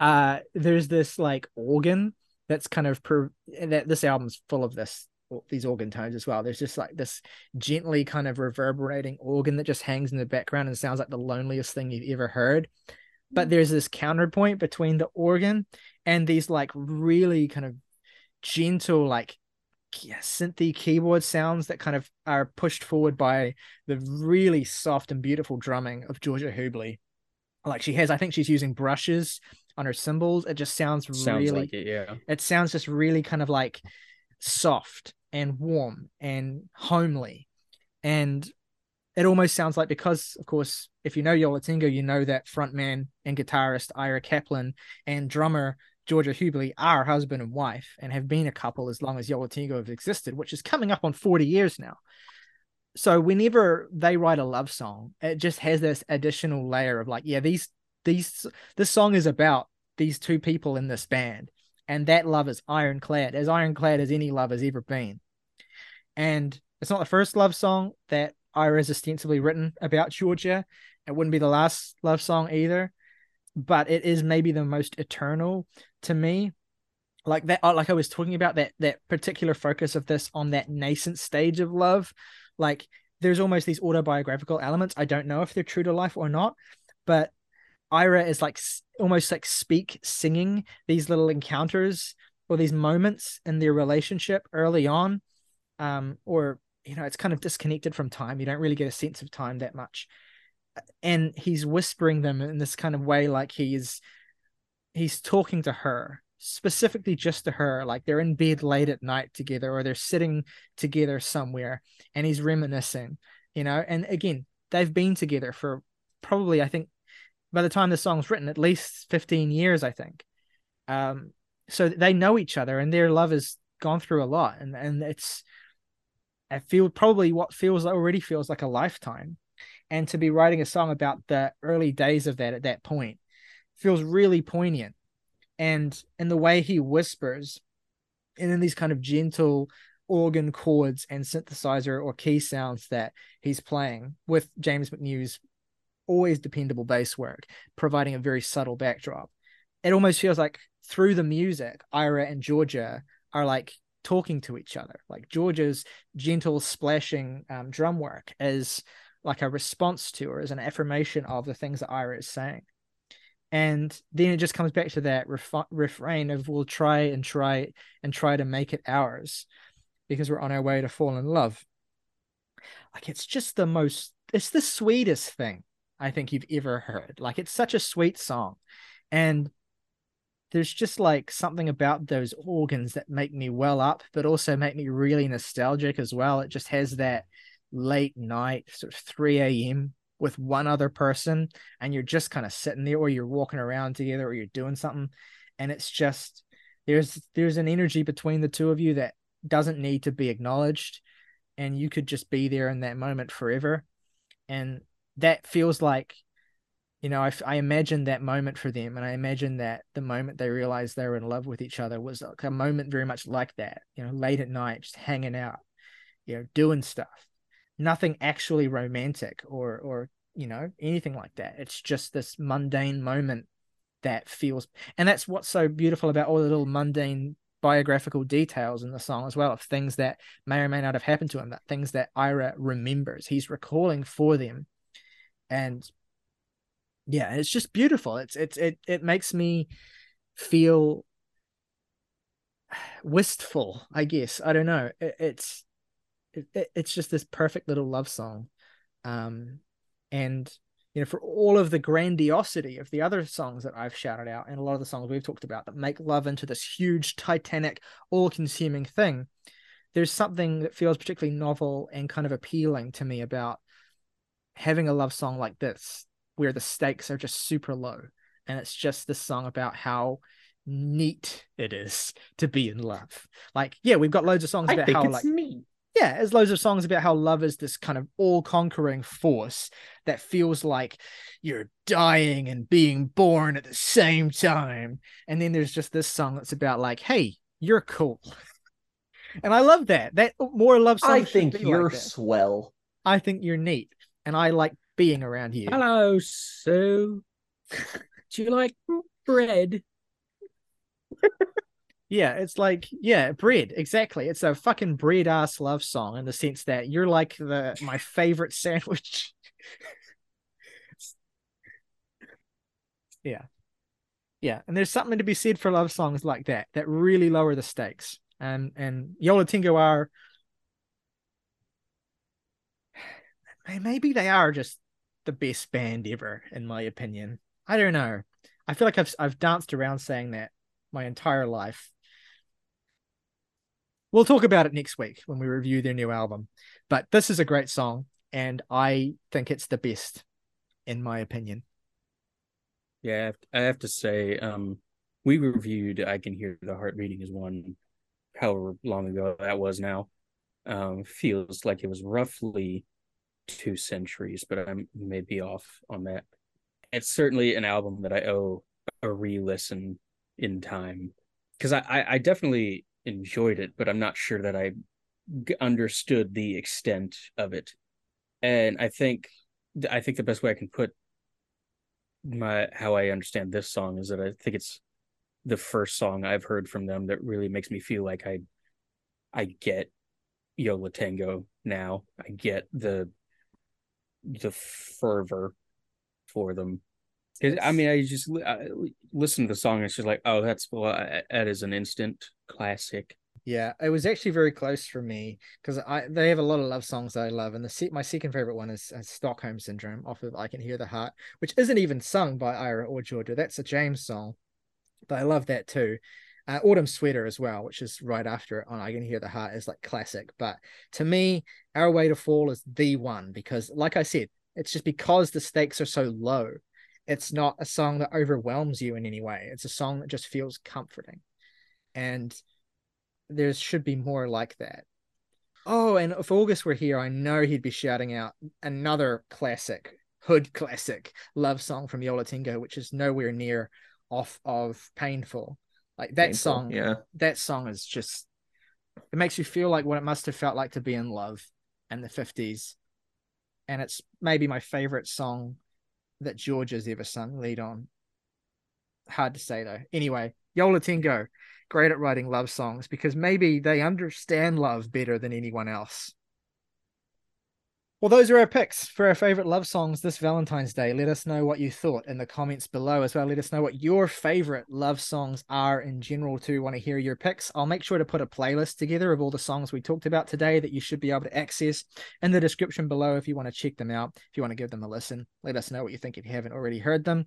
Uh, there's this like organ that's kind of per- that this album's full of this these organ tones as well. There's just like this gently kind of reverberating organ that just hangs in the background and sounds like the loneliest thing you've ever heard. But mm. there's this counterpoint between the organ and these like really kind of gentle, like yeah, synthy keyboard sounds that kind of are pushed forward by the really soft and beautiful drumming of Georgia Hubley. Like she has, I think she's using brushes on her cymbals. It just sounds, sounds really, like it, yeah. It sounds just really kind of like soft and warm and homely. And it almost sounds like because, of course, if you know Yo La you know that frontman and guitarist Ira Kaplan and drummer Georgia Hubley are husband and wife and have been a couple as long as Yo La have existed, which is coming up on 40 years now. So whenever they write a love song, it just has this additional layer of like, yeah, these these this song is about these two people in this band and that love is ironclad, as ironclad as any love has ever been. And it's not the first love song that Ira has ostensibly written about Georgia. It wouldn't be the last love song either, but it is maybe the most eternal to me. Like that, uh, like I was talking about that that particular focus of this on that nascent stage of love. Like there's almost these autobiographical elements. I don't know if they're true to life or not, but Ira is like almost like speak singing these little encounters or these moments in their relationship early on. Um, or you know, it's kind of disconnected from time. You don't really get a sense of time that much. And he's whispering them in this kind of way, like he's he's talking to her, specifically just to her, like they're in bed late at night together or they're sitting together somewhere and he's reminiscing, you know, and again, they've been together for probably, I think, by the time the song's written, at least 15 years, I think. Um, so they know each other and their love has gone through a lot. And, and it's, I feel probably what feels already feels like a lifetime. And to be writing a song about the early days of that at that point feels really poignant. And in the way he whispers, and in these kind of gentle organ chords and synthesizer or key sounds that he's playing with James McNew's always dependable bass work, providing a very subtle backdrop. It almost feels like through the music, Ira and Georgia are like talking to each other. Like Georgia's gentle splashing um, drum work is like a response to or as an affirmation of the things that Ira is saying. And then it just comes back to that ref- refrain of we'll try and try and try to make it ours because we're on our way to fall in love. Like it's just the most, it's the sweetest thing I think you've ever heard. Like it's such a sweet song. And there's just like something about those organs that make me well up, but also make me really nostalgic as well. It just has that late night, sort of 3 a.m. with one other person, and you're just kind of sitting there, or you're walking around together, or you're doing something, and it's just there's there's an energy between the two of you that doesn't need to be acknowledged, and you could just be there in that moment forever, and that feels like you know, I, I imagine that moment for them, and I imagine that the moment they realized they were in love with each other was like a moment very much like that. You know, late at night, just hanging out, you know, doing stuff. Nothing actually romantic or or you know anything like that. It's just this mundane moment that feels, and that's what's so beautiful about all the little mundane biographical details in the song as well of things that may or may not have happened to him, that things that Ira remembers. He's recalling for them, and yeah it's just beautiful. It's it's it it makes me feel wistful i guess. I don't know. It, it's it, it's just this perfect little love song. Um and you know for all of the grandiosity of the other songs that i've shouted out and a lot of the songs we've talked about that make love into this huge titanic all-consuming thing there's something that feels particularly novel and kind of appealing to me about having a love song like this where the stakes are just super low and it's just this song about how neat it is to be in love. Like yeah we've got loads of songs I about think how it's like neat. yeah there's loads of songs about how love is this kind of all-conquering force that feels like you're dying and being born at the same time. And then there's just this song that's about like hey you're cool. And i love that. That more love songs I think you're like swell. i think you're neat and i like being around you Hello, Sue. Do you like bread? Yeah, it's like yeah, bread. Exactly. It's a fucking bread ass love song in the sense that you're like the my favorite sandwich. yeah. Yeah, and there's something to be said for love songs like that that really lower the stakes. And and Yo La Tengo are maybe they are just the best band ever in my opinion. I don't know. I feel like I've I've danced around saying that my entire life. We'll talk about it next week when we review their new album. But this is a great song, and I think it's the best, in my opinion. Yeah, I have- to say, um, we reviewed "I Can Hear the Heart Beating" as one, however long ago that was now. Um, feels like it was roughly two centuries, but I may be off on that. It's certainly an album that I owe a re-listen in time because I, I definitely enjoyed it, but I'm not sure that I understood the extent of it. And I think I think the best way I can put my how I understand this song is that I think it's the first song I've heard from them that really makes me feel like I I get Yo La Tengo now. I get the the fervor for them. Because I mean, I just I listen to the song. It's just like, oh, that's well, that is an instant classic. Yeah, it was actually very close for me because I they have a lot of love songs that I love, and the se- my second favorite one is, is Stockholm Syndrome off of I Can Hear the Heart, which isn't even sung by Ira or Georgia. That's a James song, but I love that too. Uh, Autumn Sweater as well, which is right after it on I Can Hear the Heart, is like classic. But to me, Our Way to Fall is the one because, like I said, it's just because the stakes are so low. It's not a song that overwhelms you in any way. It's a song that just feels comforting, and there should be more like that. Oh, and if August were here, I know he'd be shouting out another classic, hood classic love song from Yo La Tengo, which is nowhere near off of Painful. Like that Painful, song, yeah. that song is just it makes you feel like what it must have felt like to be in love in the 50s. And it's maybe my favorite song that George has ever sung lead on. Hard to say though. Anyway, Yo La Tengo, great at writing love songs because maybe they understand love better than anyone else. Well, those are our picks for our favorite love songs this Valentine's Day. Let us know what you thought in the comments below as well. Let us know what your favorite love songs are in general, too. Want to hear your picks? I'll make sure to put a playlist together of all the songs we talked about today that you should be able to access in the description below if you want to check them out, if you want to give them a listen. Let us know what you think if you haven't already heard them.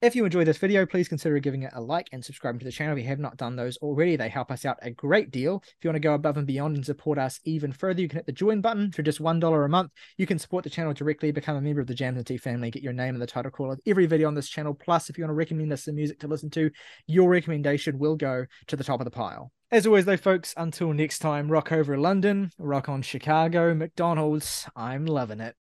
If you enjoyed this video, please consider giving it a like and subscribing to the channel if you have not done those already. They help us out a great deal. If you want to go above and beyond and support us even further, you can hit the join button for just $1 a month. You can support the channel directly, become a member of the Jams and Tea family, get your name in the title call of every video on this channel. Plus, if you want to recommend us some music to listen to, your recommendation will go to the top of the pile. As always, though, folks, until next time, rock over London, rock on Chicago, McDonald's. I'm loving it.